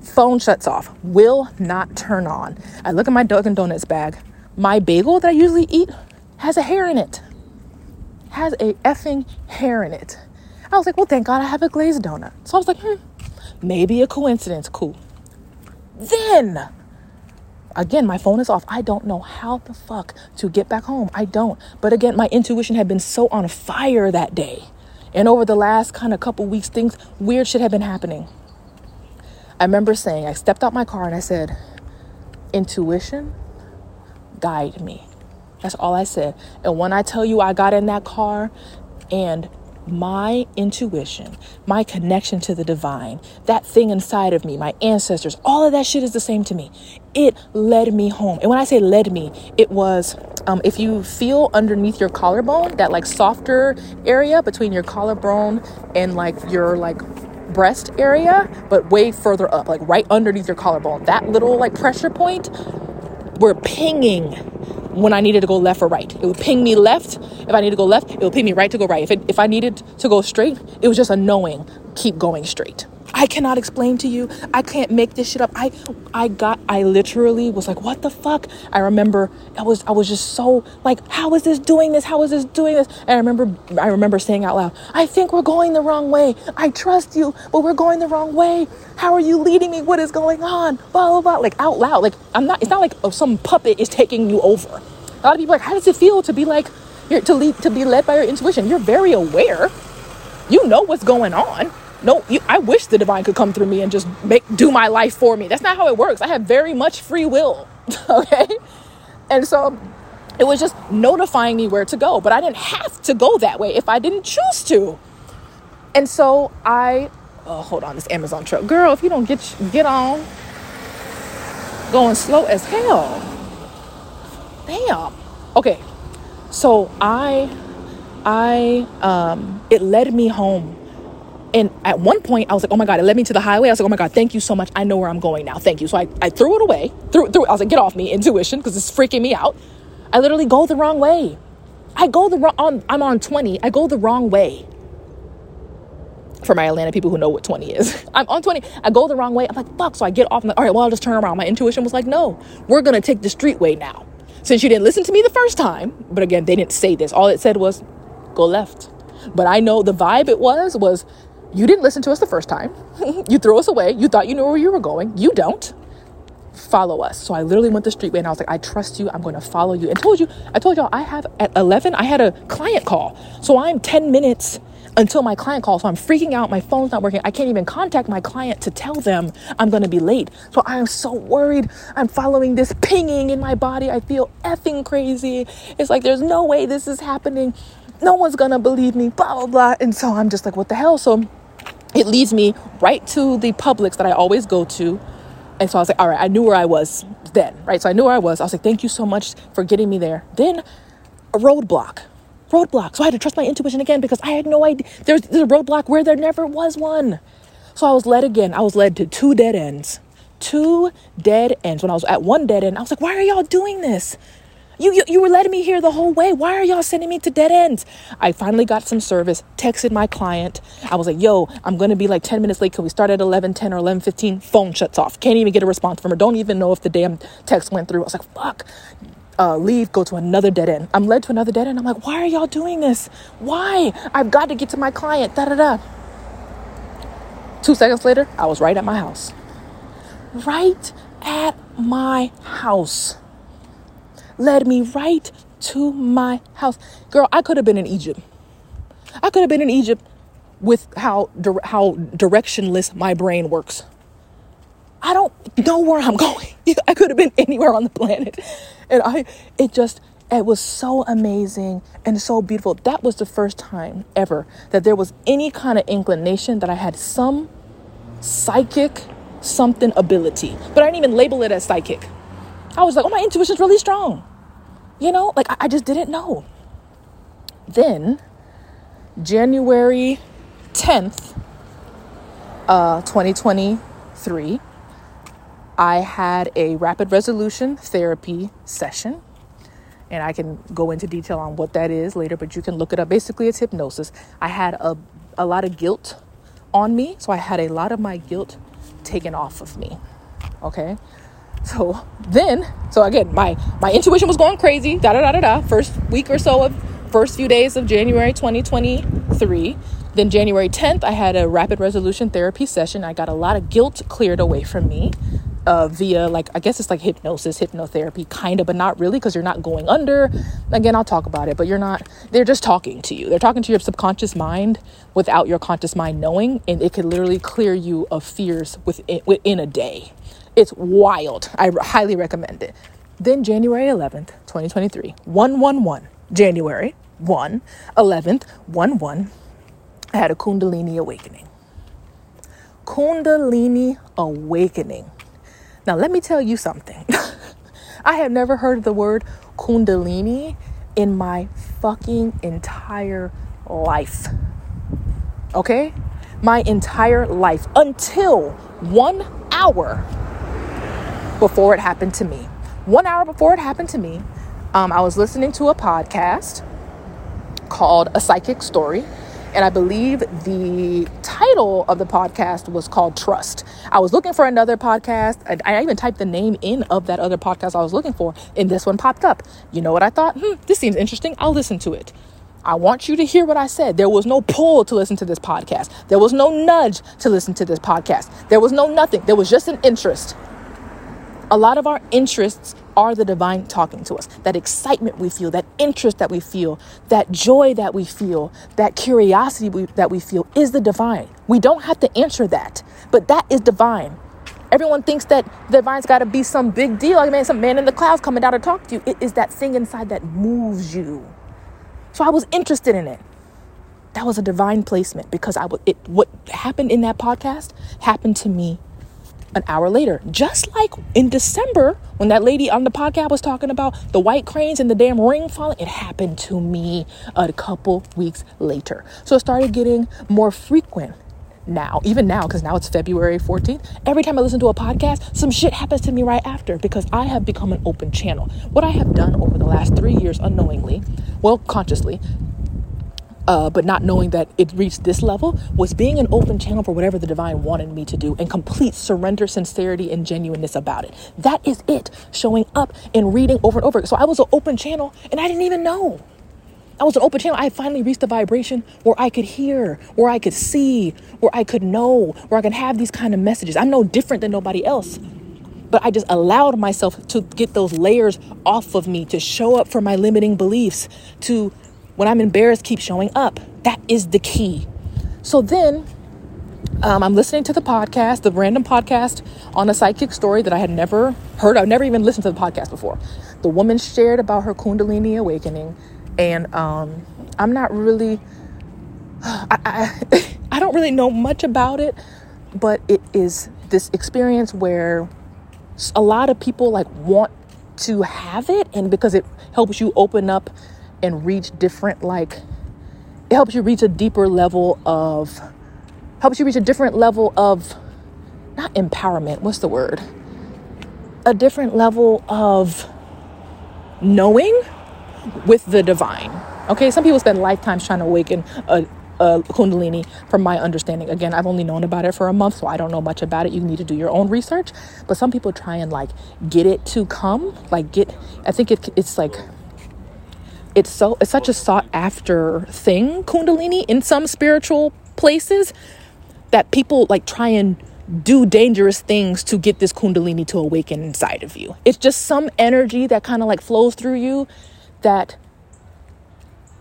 phone shuts off, will not turn on. I look at my Dunkin' Donuts bag. My bagel that I usually eat has a hair in it. Has a effing hair in it. I was like, well, thank God I have a glazed donut. So I was like, hmm, maybe a coincidence. Cool. Then, again, my phone is off. I don't know how the fuck to get back home. I don't. But again, my intuition had been so on fire that day. And over the last kind of couple weeks, things, weird shit had been happening. I remember saying, I stepped out my car and I said, intuition, guide me. That's all I said. And when I tell you I got in that car and my intuition, my connection to the divine, that thing inside of me, my ancestors, all of that shit is the same to me. It led me home. And when I say led me, it was um, if you feel underneath your collarbone, that like softer area between your collarbone and like your like breast area, but way further up, like right underneath your collarbone, that little like pressure point, we're pinging when I needed to go left or right. It would ping me left. If I needed to go left, it would ping me right to go right. If, it, if I needed to go straight, it was just a knowing, keep going straight. I cannot explain to you. I can't make this shit up. I I got I literally was like, what the fuck? I remember I was I was just so like, how is this doing this? How is this doing this? And I remember I remember saying out loud, I think we're going the wrong way. I trust you, but we're going the wrong way. How are you leading me? What is going on? Blah blah blah. Like out loud. Like I'm not it's not like oh, some puppet is taking you over. A lot of people like, how does it feel to be like to lead to be led by your intuition? You're very aware. You know what's going on no you, i wish the divine could come through me and just make do my life for me that's not how it works i have very much free will okay and so it was just notifying me where to go but i didn't have to go that way if i didn't choose to And so I, oh, hold on, this Amazon truck. Girl, if you don't get, get on, going slow as hell. Damn. Okay. So I, I, um, it led me home. And at one point, I was like, oh my God, it led me to the highway. I was like, oh my God, thank you so much. I know where I'm going now. Thank you. So I, I threw it away. Threw, threw it. I was like, get off me, intuition, because it's freaking me out. I literally go the wrong way. I go the wrong, on, I'm on 20. I go the wrong way for my Atlanta people who know what 20 is. I'm on 20. I go the wrong way. I'm like, fuck. So I get off. I'm like, all right, well, I'll just turn around. My intuition was like, no, we're going to take the street way now. Since you didn't listen to me the first time, but again, they didn't say this. All it said was, go left. But I know the vibe it was, was you didn't listen to us the first time. you threw us away. You thought you knew where you were going. You don't. Follow us. So I literally went the street way and I was like, I trust you. I'm going to follow you. And told you, I told y'all I have at 11, I had a client call. So I'm 10 minutes until my client calls. So I'm freaking out. My phone's not working. I can't even contact my client to tell them I'm going to be late. So I'm so worried. I'm following this pinging in my body. I feel effing crazy. It's like there's no way this is happening. No one's going to believe me, blah, blah, blah. And so I'm just like, what the hell? So it leads me right to the Publix that I always go to. And so I was like, all right, I knew where I was then, right? So I knew where I was. I was like, thank you so much for getting me there. Then a roadblock roadblock. So I had to trust my intuition again because I had no idea. There's, there's a roadblock where there never was one. So I was led again. I was led to two dead ends. Two dead ends. When I was at one dead end, I was like, why are y'all doing this? You, you, you were letting me here the whole way. Why are y'all sending me to dead ends? I finally got some service, texted my client. I was like, yo, I'm going to be like 10 minutes late. Can we start at 11, 10 or 11, 15? Phone shuts off. Can't even get a response from her. Don't even know if the damn text went through. I was like, fuck uh, leave, go to another dead end. I'm led to another dead end. I'm like, why are y'all doing this? Why? I've got to get to my client. Da da da. Two seconds later, I was right at my house. Right at my house. Led me right to my house. Girl, I could have been in Egypt. I could have been in Egypt with how how directionless my brain works. I don't know where I'm going. I could have been anywhere on the planet. And I, it just, it was so amazing and so beautiful. That was the first time ever that there was any kind of inclination that I had some psychic something ability. But I didn't even label it as psychic. I was like, oh, my intuition's really strong. You know, like I, I just didn't know. Then, January 10th, uh, 2023, I had a rapid resolution therapy session. And I can go into detail on what that is later, but you can look it up. Basically, it's hypnosis. I had a, a lot of guilt on me, so I had a lot of my guilt taken off of me. Okay. So then, so again, my my intuition was going crazy. Da da da da da. First week or so of first few days of January 2023. Then January 10th, I had a rapid resolution therapy session. I got a lot of guilt cleared away from me uh, via like I guess it's like hypnosis, hypnotherapy, kind of, but not really because you're not going under. Again, I'll talk about it, but you're not. They're just talking to you. They're talking to your subconscious mind without your conscious mind knowing, and it could literally clear you of fears within within a day. It's wild. I highly recommend it. Then January 11th, 2023, 111, January 1, 11th, 1 1, I had a Kundalini awakening. Kundalini awakening. Now, let me tell you something. I have never heard the word Kundalini in my fucking entire life. Okay? My entire life until one hour before it happened to me. One hour before it happened to me, um, I was listening to a podcast called A Psychic Story and I believe the title of the podcast was called Trust. I was looking for another podcast. I, I, even typed the name in of that other podcast I was looking for, and this one popped up. You know what I thought? Hmm, this seems interesting. I'll listen to it. I want you to hear what I said. There was no pull to listen to this podcast. There was no nudge to listen to this podcast. There was no nothing. There was just an interest. A lot of our interests are the divine talking to us. That excitement we feel, that interest that we feel, that joy that we feel, that curiosity we, that we feel is the divine. We don't have to answer that, but that is divine. Everyone thinks that the divine's got to be some big deal, like man, some man in the clouds coming down to talk to you. It is that thing inside that moves you. So I was interested in it. that was a divine placement because I was it what happened in that podcast happened to me an hour later. Just like in December when that lady on the podcast was talking about the white cranes and the damn ring falling, it happened to me a couple weeks later. So it started getting more frequent now, even now, because now it's February 14th. Every time I listen to a podcast, some shit happens to me right after because I have become an open channel. What I have done over the last three years unknowingly, well, consciously, uh, but not knowing that it reached this level was being an open channel for whatever the divine wanted me to do and complete surrender, sincerity, and genuineness about it. That is it, showing up and reading over and over. So I was an open channel and I didn't even know. I was an open channel. I finally reached a vibration where I could hear, where I could see, where I could know, where I can have these kind of messages. I'm no different than nobody else. But I just allowed myself to get those layers off of me, to show up for my limiting beliefs, to when I'm embarrassed, keep showing up. That is the key. So then um, I'm listening to the podcast, the random podcast on a psychic story that I had never heard. I've never even listened to the podcast before. The woman shared about her Kundalini awakening, and um, I'm not really, I, I, I don't really know much about it, but it is this experience where a lot of people like want to have it, and because it helps you open up and reach different like it helps you reach a deeper level of helps you reach a different level of not empowerment what's the word? A different level of knowing with the divine. Okay some people spend lifetimes trying to awaken a, a kundalini from my understanding. Again i've only known about it for a month so i don't know much about it. You need to do your own research. But some people try and like get it to come like get i think it, it's like it's so it's such a sought after thing kundalini in some spiritual places that people like try and do dangerous things to get this kundalini to awaken inside of you. It's just some energy that kind of like flows through you that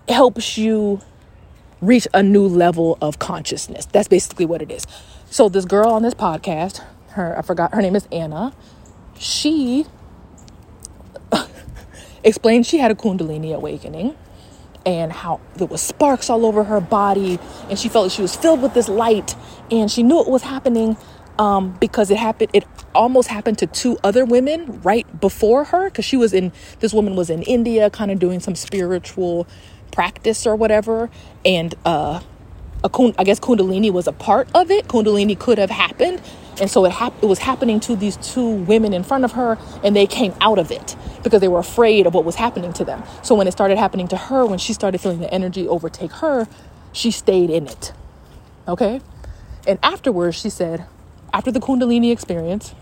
helps you reach a new level of consciousness. That's basically what it is. So this girl on this podcast her i forgot her name is anna. She explained she had a Kundalini awakening and how there was sparks all over her body and she felt like she was filled with this light and she knew it was happening um, because it happened it almost happened to two other women right before her because she was in this woman was in india kind of doing some spiritual practice or whatever and uh a, I guess kundalini was a part of it kundalini could have happened and so it, hap- it was happening to these two women in front of her, and they came out of it because they were afraid of what was happening to them. So when it started happening to her, when she started feeling the energy overtake her, she stayed in it. Okay? And afterwards, she said, after the Kundalini experience,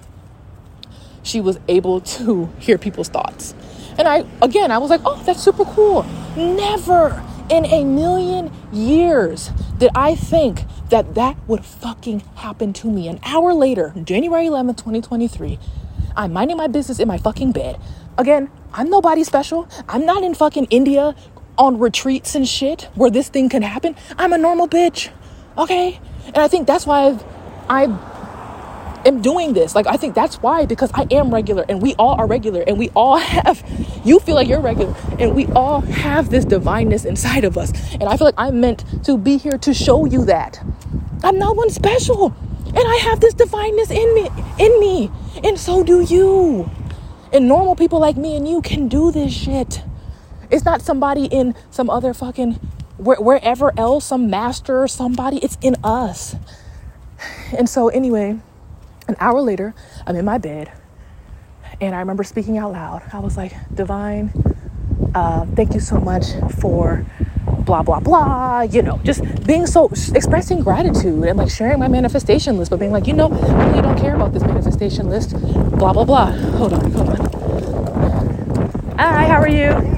she was able to hear people's thoughts. And I, again, I was like, oh, that's super cool. Never in a million years did I think that that would fucking happen to me. An hour later, January 11th, 2023, I'm minding my business in my fucking bed. Again, I'm nobody special. I'm not in fucking India on retreats and shit where this thing can happen. I'm a normal bitch. Okay? And I think that's why I've, I am doing this. Like, I think that's why, because I am regular and we all are regular and we all have, you feel like you're regular and we all have this divineness inside of us. And I feel like I'm meant to be here to show you that. I'm not one special. And I have this divineness in me, in me. And so do you. And normal people like me and you can do this shit. It's not somebody in some other fucking wherever else, some master or somebody. It's in us. And so, anyway, an hour later, I'm in my bed and I remember speaking out loud. I was like, Divine, uh, thank you so much for blah, blah, blah. You know, just being so, expressing gratitude and like sharing my manifestation list, but being like, you know, I really don't care about this manifestation list, blah, blah, blah. Hold on, hold on. Hi, how are you?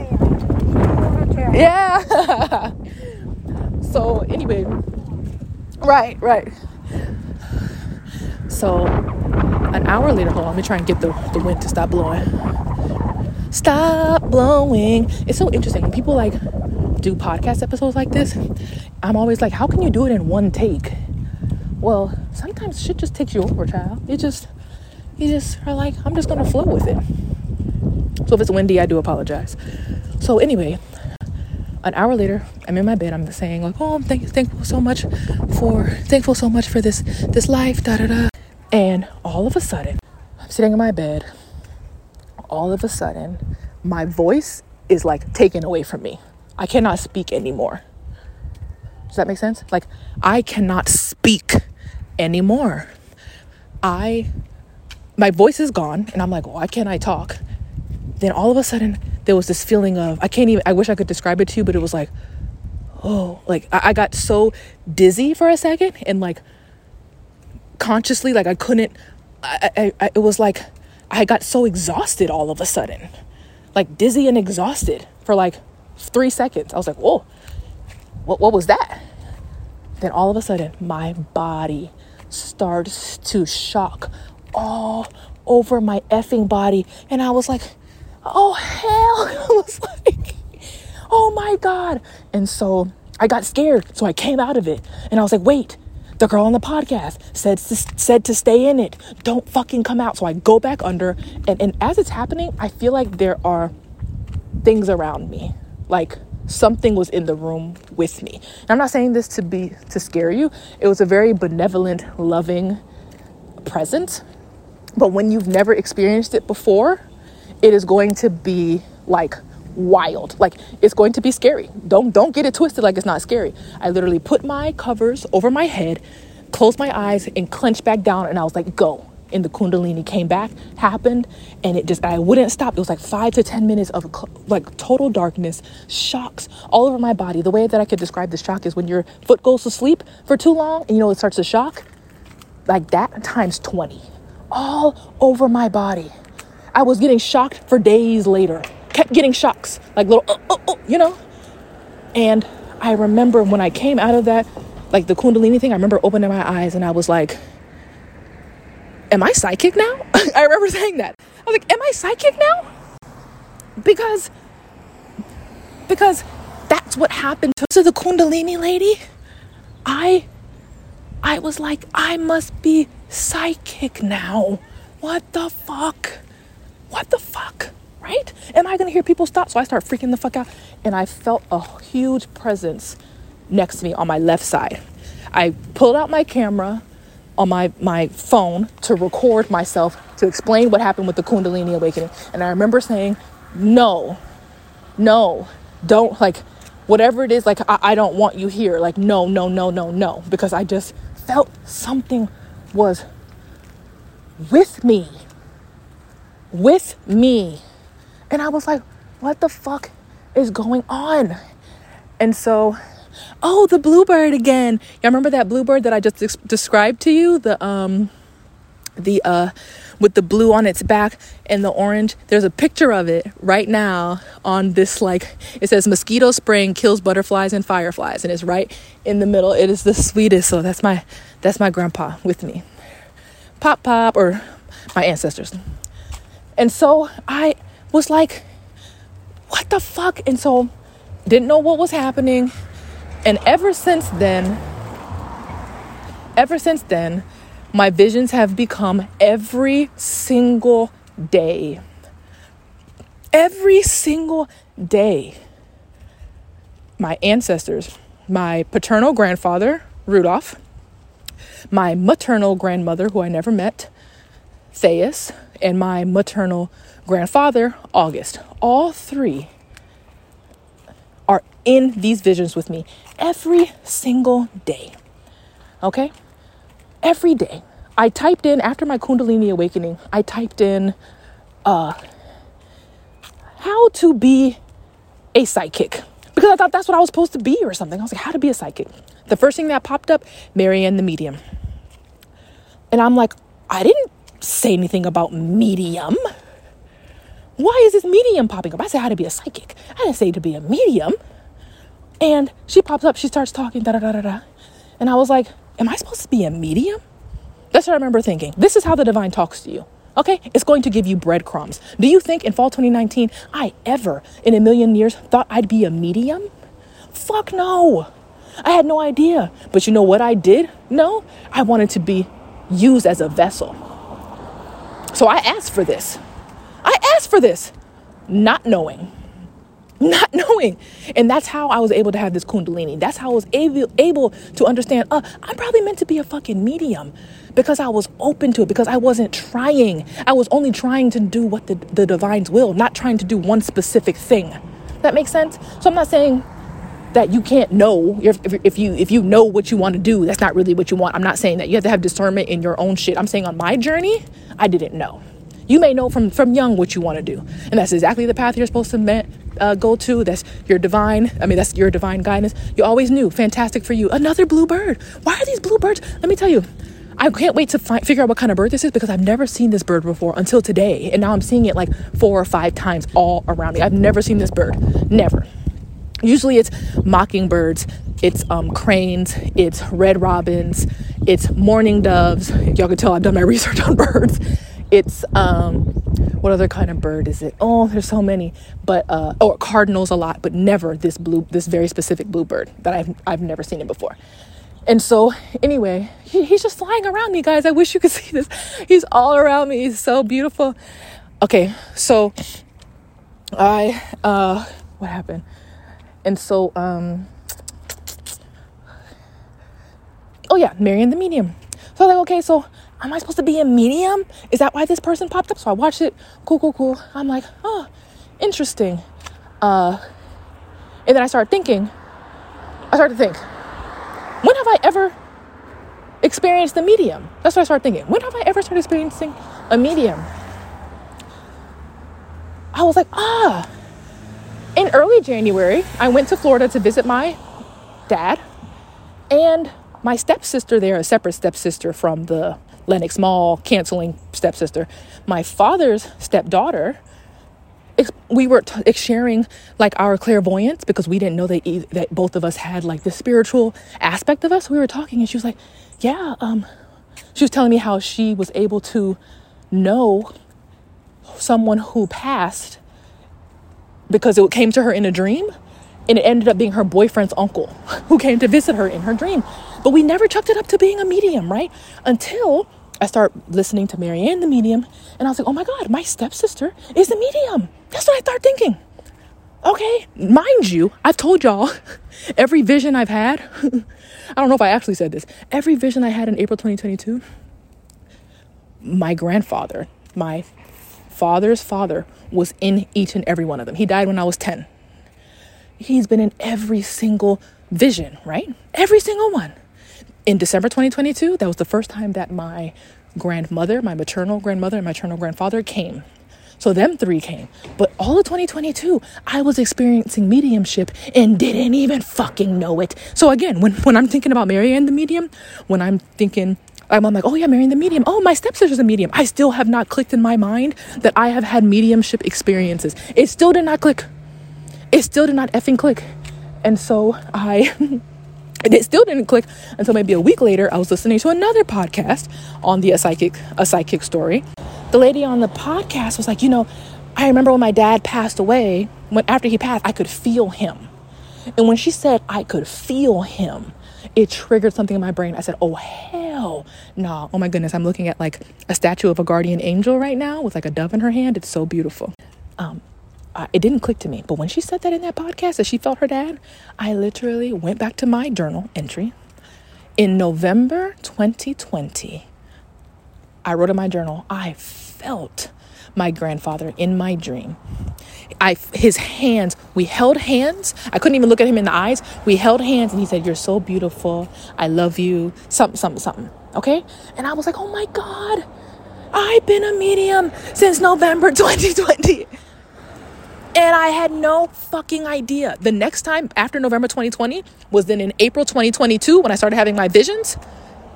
Yeah. so, anyway, right, right. So an hour later, hold on, let me try and get the, the wind to stop blowing. Stop blowing. It's so interesting when people like do podcast episodes like this. I'm always like, how can you do it in one take? Well, sometimes shit just takes you over, child. You just, you just are like, I'm just gonna flow with it. So if it's windy, I do apologize. So anyway, an hour later, I'm in my bed. I'm saying like, "Oh, I'm thank- thankful so much for thankful so much for this this life." Da da da. And all of a sudden, I'm sitting in my bed. All of a sudden, my voice is like taken away from me. I cannot speak anymore. Does that make sense? Like, I cannot speak anymore. I, my voice is gone, and I'm like, why can't I talk? Then all of a sudden, there was this feeling of, I can't even, I wish I could describe it to you, but it was like, oh, like I, I got so dizzy for a second, and like consciously, like I couldn't, I, I, I, it was like I got so exhausted all of a sudden, like dizzy and exhausted for like three seconds. I was like, whoa what, what was that? Then all of a sudden, my body starts to shock all over my effing body. And I was like, oh, hell. I was like, oh my God. And so I got scared. So I came out of it. And I was like, wait, the girl on the podcast said to, said to stay in it. Don't fucking come out. So I go back under. And, and as it's happening, I feel like there are things around me. Like, something was in the room with me. And I'm not saying this to be to scare you. It was a very benevolent, loving presence. But when you've never experienced it before, it is going to be like wild. Like it's going to be scary. Don't don't get it twisted like it's not scary. I literally put my covers over my head, closed my eyes and clenched back down and I was like, "Go." and the kundalini came back happened and it just i wouldn't stop it was like five to ten minutes of like total darkness shocks all over my body the way that i could describe the shock is when your foot goes to sleep for too long and you know it starts to shock like that times 20 all over my body i was getting shocked for days later kept getting shocks like little oh, oh, oh, you know and i remember when i came out of that like the kundalini thing i remember opening my eyes and i was like am I psychic now? I remember saying that. I was like, am I psychic now? Because because that's what happened to so the kundalini lady. I I was like, I must be psychic now. What the fuck? What the fuck? Right? Am I gonna hear people stop? So I start freaking the fuck out. And I felt a huge presence next to me on my left side. I pulled out my camera on my, my phone to record myself to explain what happened with the Kundalini awakening. And I remember saying, no, no, don't like whatever it is, like I, I don't want you here. Like, no, no, no, no, no. Because I just felt something was with me. With me. And I was like, what the fuck is going on? And so Oh, the bluebird again. Y'all remember that bluebird that I just described to you? The um the uh with the blue on its back and the orange. There's a picture of it right now on this like it says mosquito spraying kills butterflies and fireflies and it's right in the middle. It is the sweetest. So that's my that's my grandpa with me. Pop pop or my ancestors. And so I was like what the fuck? And so didn't know what was happening and ever since then, ever since then, my visions have become every single day. Every single day. My ancestors, my paternal grandfather, Rudolph, my maternal grandmother, who I never met, Thais, and my maternal grandfather, August. All three are in these visions with me every single day. Okay? Every day. I typed in, after my Kundalini awakening, I typed in, uh, how to be a psychic. Because I thought that's what I was supposed to be or something. I was like, how to be a psychic. The first thing that popped up, Marianne the medium. And I'm like, I didn't say anything about medium. Why is this medium popping up? I said how to be a psychic. I didn't say to be a medium. And she pops up, she starts talking, da da da da da. And I was like, Am I supposed to be a medium? That's what I remember thinking. This is how the divine talks to you. Okay? It's going to give you breadcrumbs. Do you think in fall 2019 I ever in a million years thought I'd be a medium? Fuck no. I had no idea. But you know what I did? No, I wanted to be used as a vessel. So I asked for this. I asked for this, not knowing not knowing. And that's how I was able to have this kundalini. That's how I was able, able to understand, uh, I'm probably meant to be a fucking medium because I was open to it, because I wasn't trying. I was only trying to do what the, the divine's will, not trying to do one specific thing. That makes sense? So I'm not saying that you can't know if, if you if you know what you want to do that's not really what you want i'm not saying that you have to have discernment in your own shit i'm saying on my journey i didn't know you may know from from young what you want to do and that's exactly the path you're supposed to met, uh, go to that's your divine i mean that's your divine guidance you always knew fantastic for you another blue bird why are these blue birds let me tell you I can't wait to figure out what kind of bird this is because I've never seen this bird before until today. And now I'm seeing it like four or five times all around me. I've never seen this bird. Never. Usually it's mockingbirds, it's um, cranes, it's red robins, it's mourning doves. Y'all can tell I've done my research on birds. It's um, what other kind of bird is it? Oh, there's so many. But uh, oh, cardinals a lot, but never this blue, this very specific blue bird that I've I've never seen it before. And so, anyway, he, he's just flying around me, guys. I wish you could see this. He's all around me. He's so beautiful. Okay, so I uh, what happened? And so, um, oh yeah, Marian the medium. So I was like, okay, so am I supposed to be a medium? Is that why this person popped up? So I watched it. Cool, cool, cool. I'm like, oh, interesting. Uh, and then I started thinking, I started to think, when have I ever experienced the medium? That's what I started thinking. When have I ever started experiencing a medium? I was like, ah, in early January, I went to Florida to visit my dad and my stepsister there, a separate stepsister from the Lenox Mall canceling stepsister. My father's stepdaughter, we were t- sharing like our clairvoyance because we didn't know that, e- that both of us had like the spiritual aspect of us. We were talking and she was like, Yeah, um, she was telling me how she was able to know someone who passed because it came to her in a dream and it ended up being her boyfriend's uncle who came to visit her in her dream. But we never chucked it up to being a medium, right? Until I start listening to Marianne the medium, and I was like, oh my God, my stepsister is a medium. That's what I start thinking. Okay, mind you, I've told y'all every vision I've had, I don't know if I actually said this, every vision I had in April 2022, my grandfather, my father's father was in each and every one of them. He died when I was 10. He's been in every single vision, right? Every single one. In December 2022, that was the first time that my grandmother, my maternal grandmother, and my maternal grandfather came. So them three came. But all of 2022, I was experiencing mediumship and didn't even fucking know it. So again, when, when I'm thinking about Mary Marianne the medium, when I'm thinking I'm, I'm like, oh yeah, Marianne the medium. Oh, my stepsister's a medium. I still have not clicked in my mind that I have had mediumship experiences. It still did not click. It still did not effing click. And so I it still didn't click until maybe a week later. I was listening to another podcast on the a psychic a psychic story. The lady on the podcast was like, you know, I remember when my dad passed away. When after he passed, I could feel him. And when she said I could feel him, it triggered something in my brain. I said, oh, hell no. Oh my goodness. I'm looking at like a statue of a guardian angel right now with like a dove in her hand. It's so beautiful. Um, uh, it didn't click to me. But when she said that in that podcast that she felt her dad, I literally went back to my journal entry. In November 2020, I wrote in my journal, I felt my grandfather in my dream. I his hands, we held hands. I couldn't even look at him in the eyes. We held hands and he said, You're so beautiful. I love you. Something, something, something. Okay? And I was like, Oh my God, I've been a medium since November 2020. And I had no fucking idea. The next time after November 2020 was then in April 2022 when I started having my visions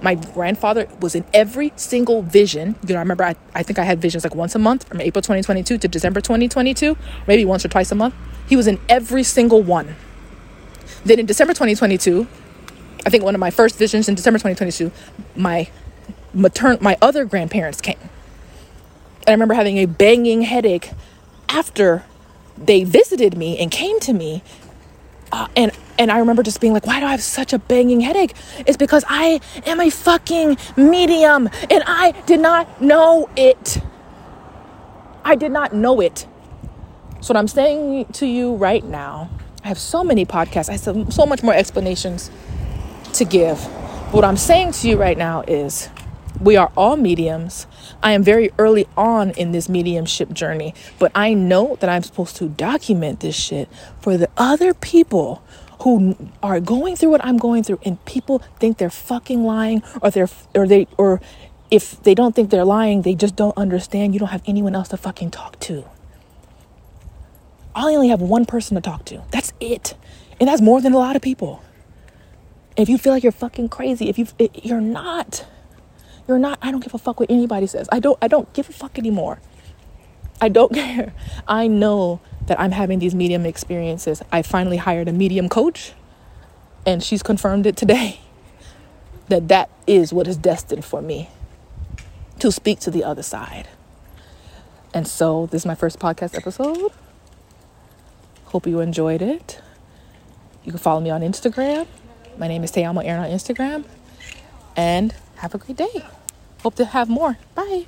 my grandfather was in every single vision. You know, I remember I, I think I had visions like once a month from April 2022 to December 2022, maybe once or twice a month. He was in every single one. Then in December 2022, I think one of my first visions in December 2022, my matern my other grandparents came. And I remember having a banging headache after they visited me and came to me. Uh, and and I remember just being like, why do I have such a banging headache? It's because I am a fucking medium and I did not know it. I did not know it. So, what I'm saying to you right now, I have so many podcasts, I have so much more explanations to give. But What I'm saying to you right now is we are all mediums. I am very early on in this mediumship journey, but I know that I'm supposed to document this shit for the other people who are going through what I'm going through and people think they're fucking lying or they're or they or if they don't think they're lying, they just don't understand. You don't have anyone else to fucking talk to. I only have one person to talk to. That's it. And that's more than a lot of people. If you feel like you're fucking crazy, if you you're not. You're not. I don't give a fuck what anybody says. I don't I don't give a fuck anymore. I don't care. I know that I'm having these medium experiences. I finally hired a medium coach and she's confirmed it today that that is what is destined for me to speak to the other side. And so, this is my first podcast episode. Hope you enjoyed it. You can follow me on Instagram. My name is Teamo Aaron on Instagram. And have a great day. Hope to have more. Bye.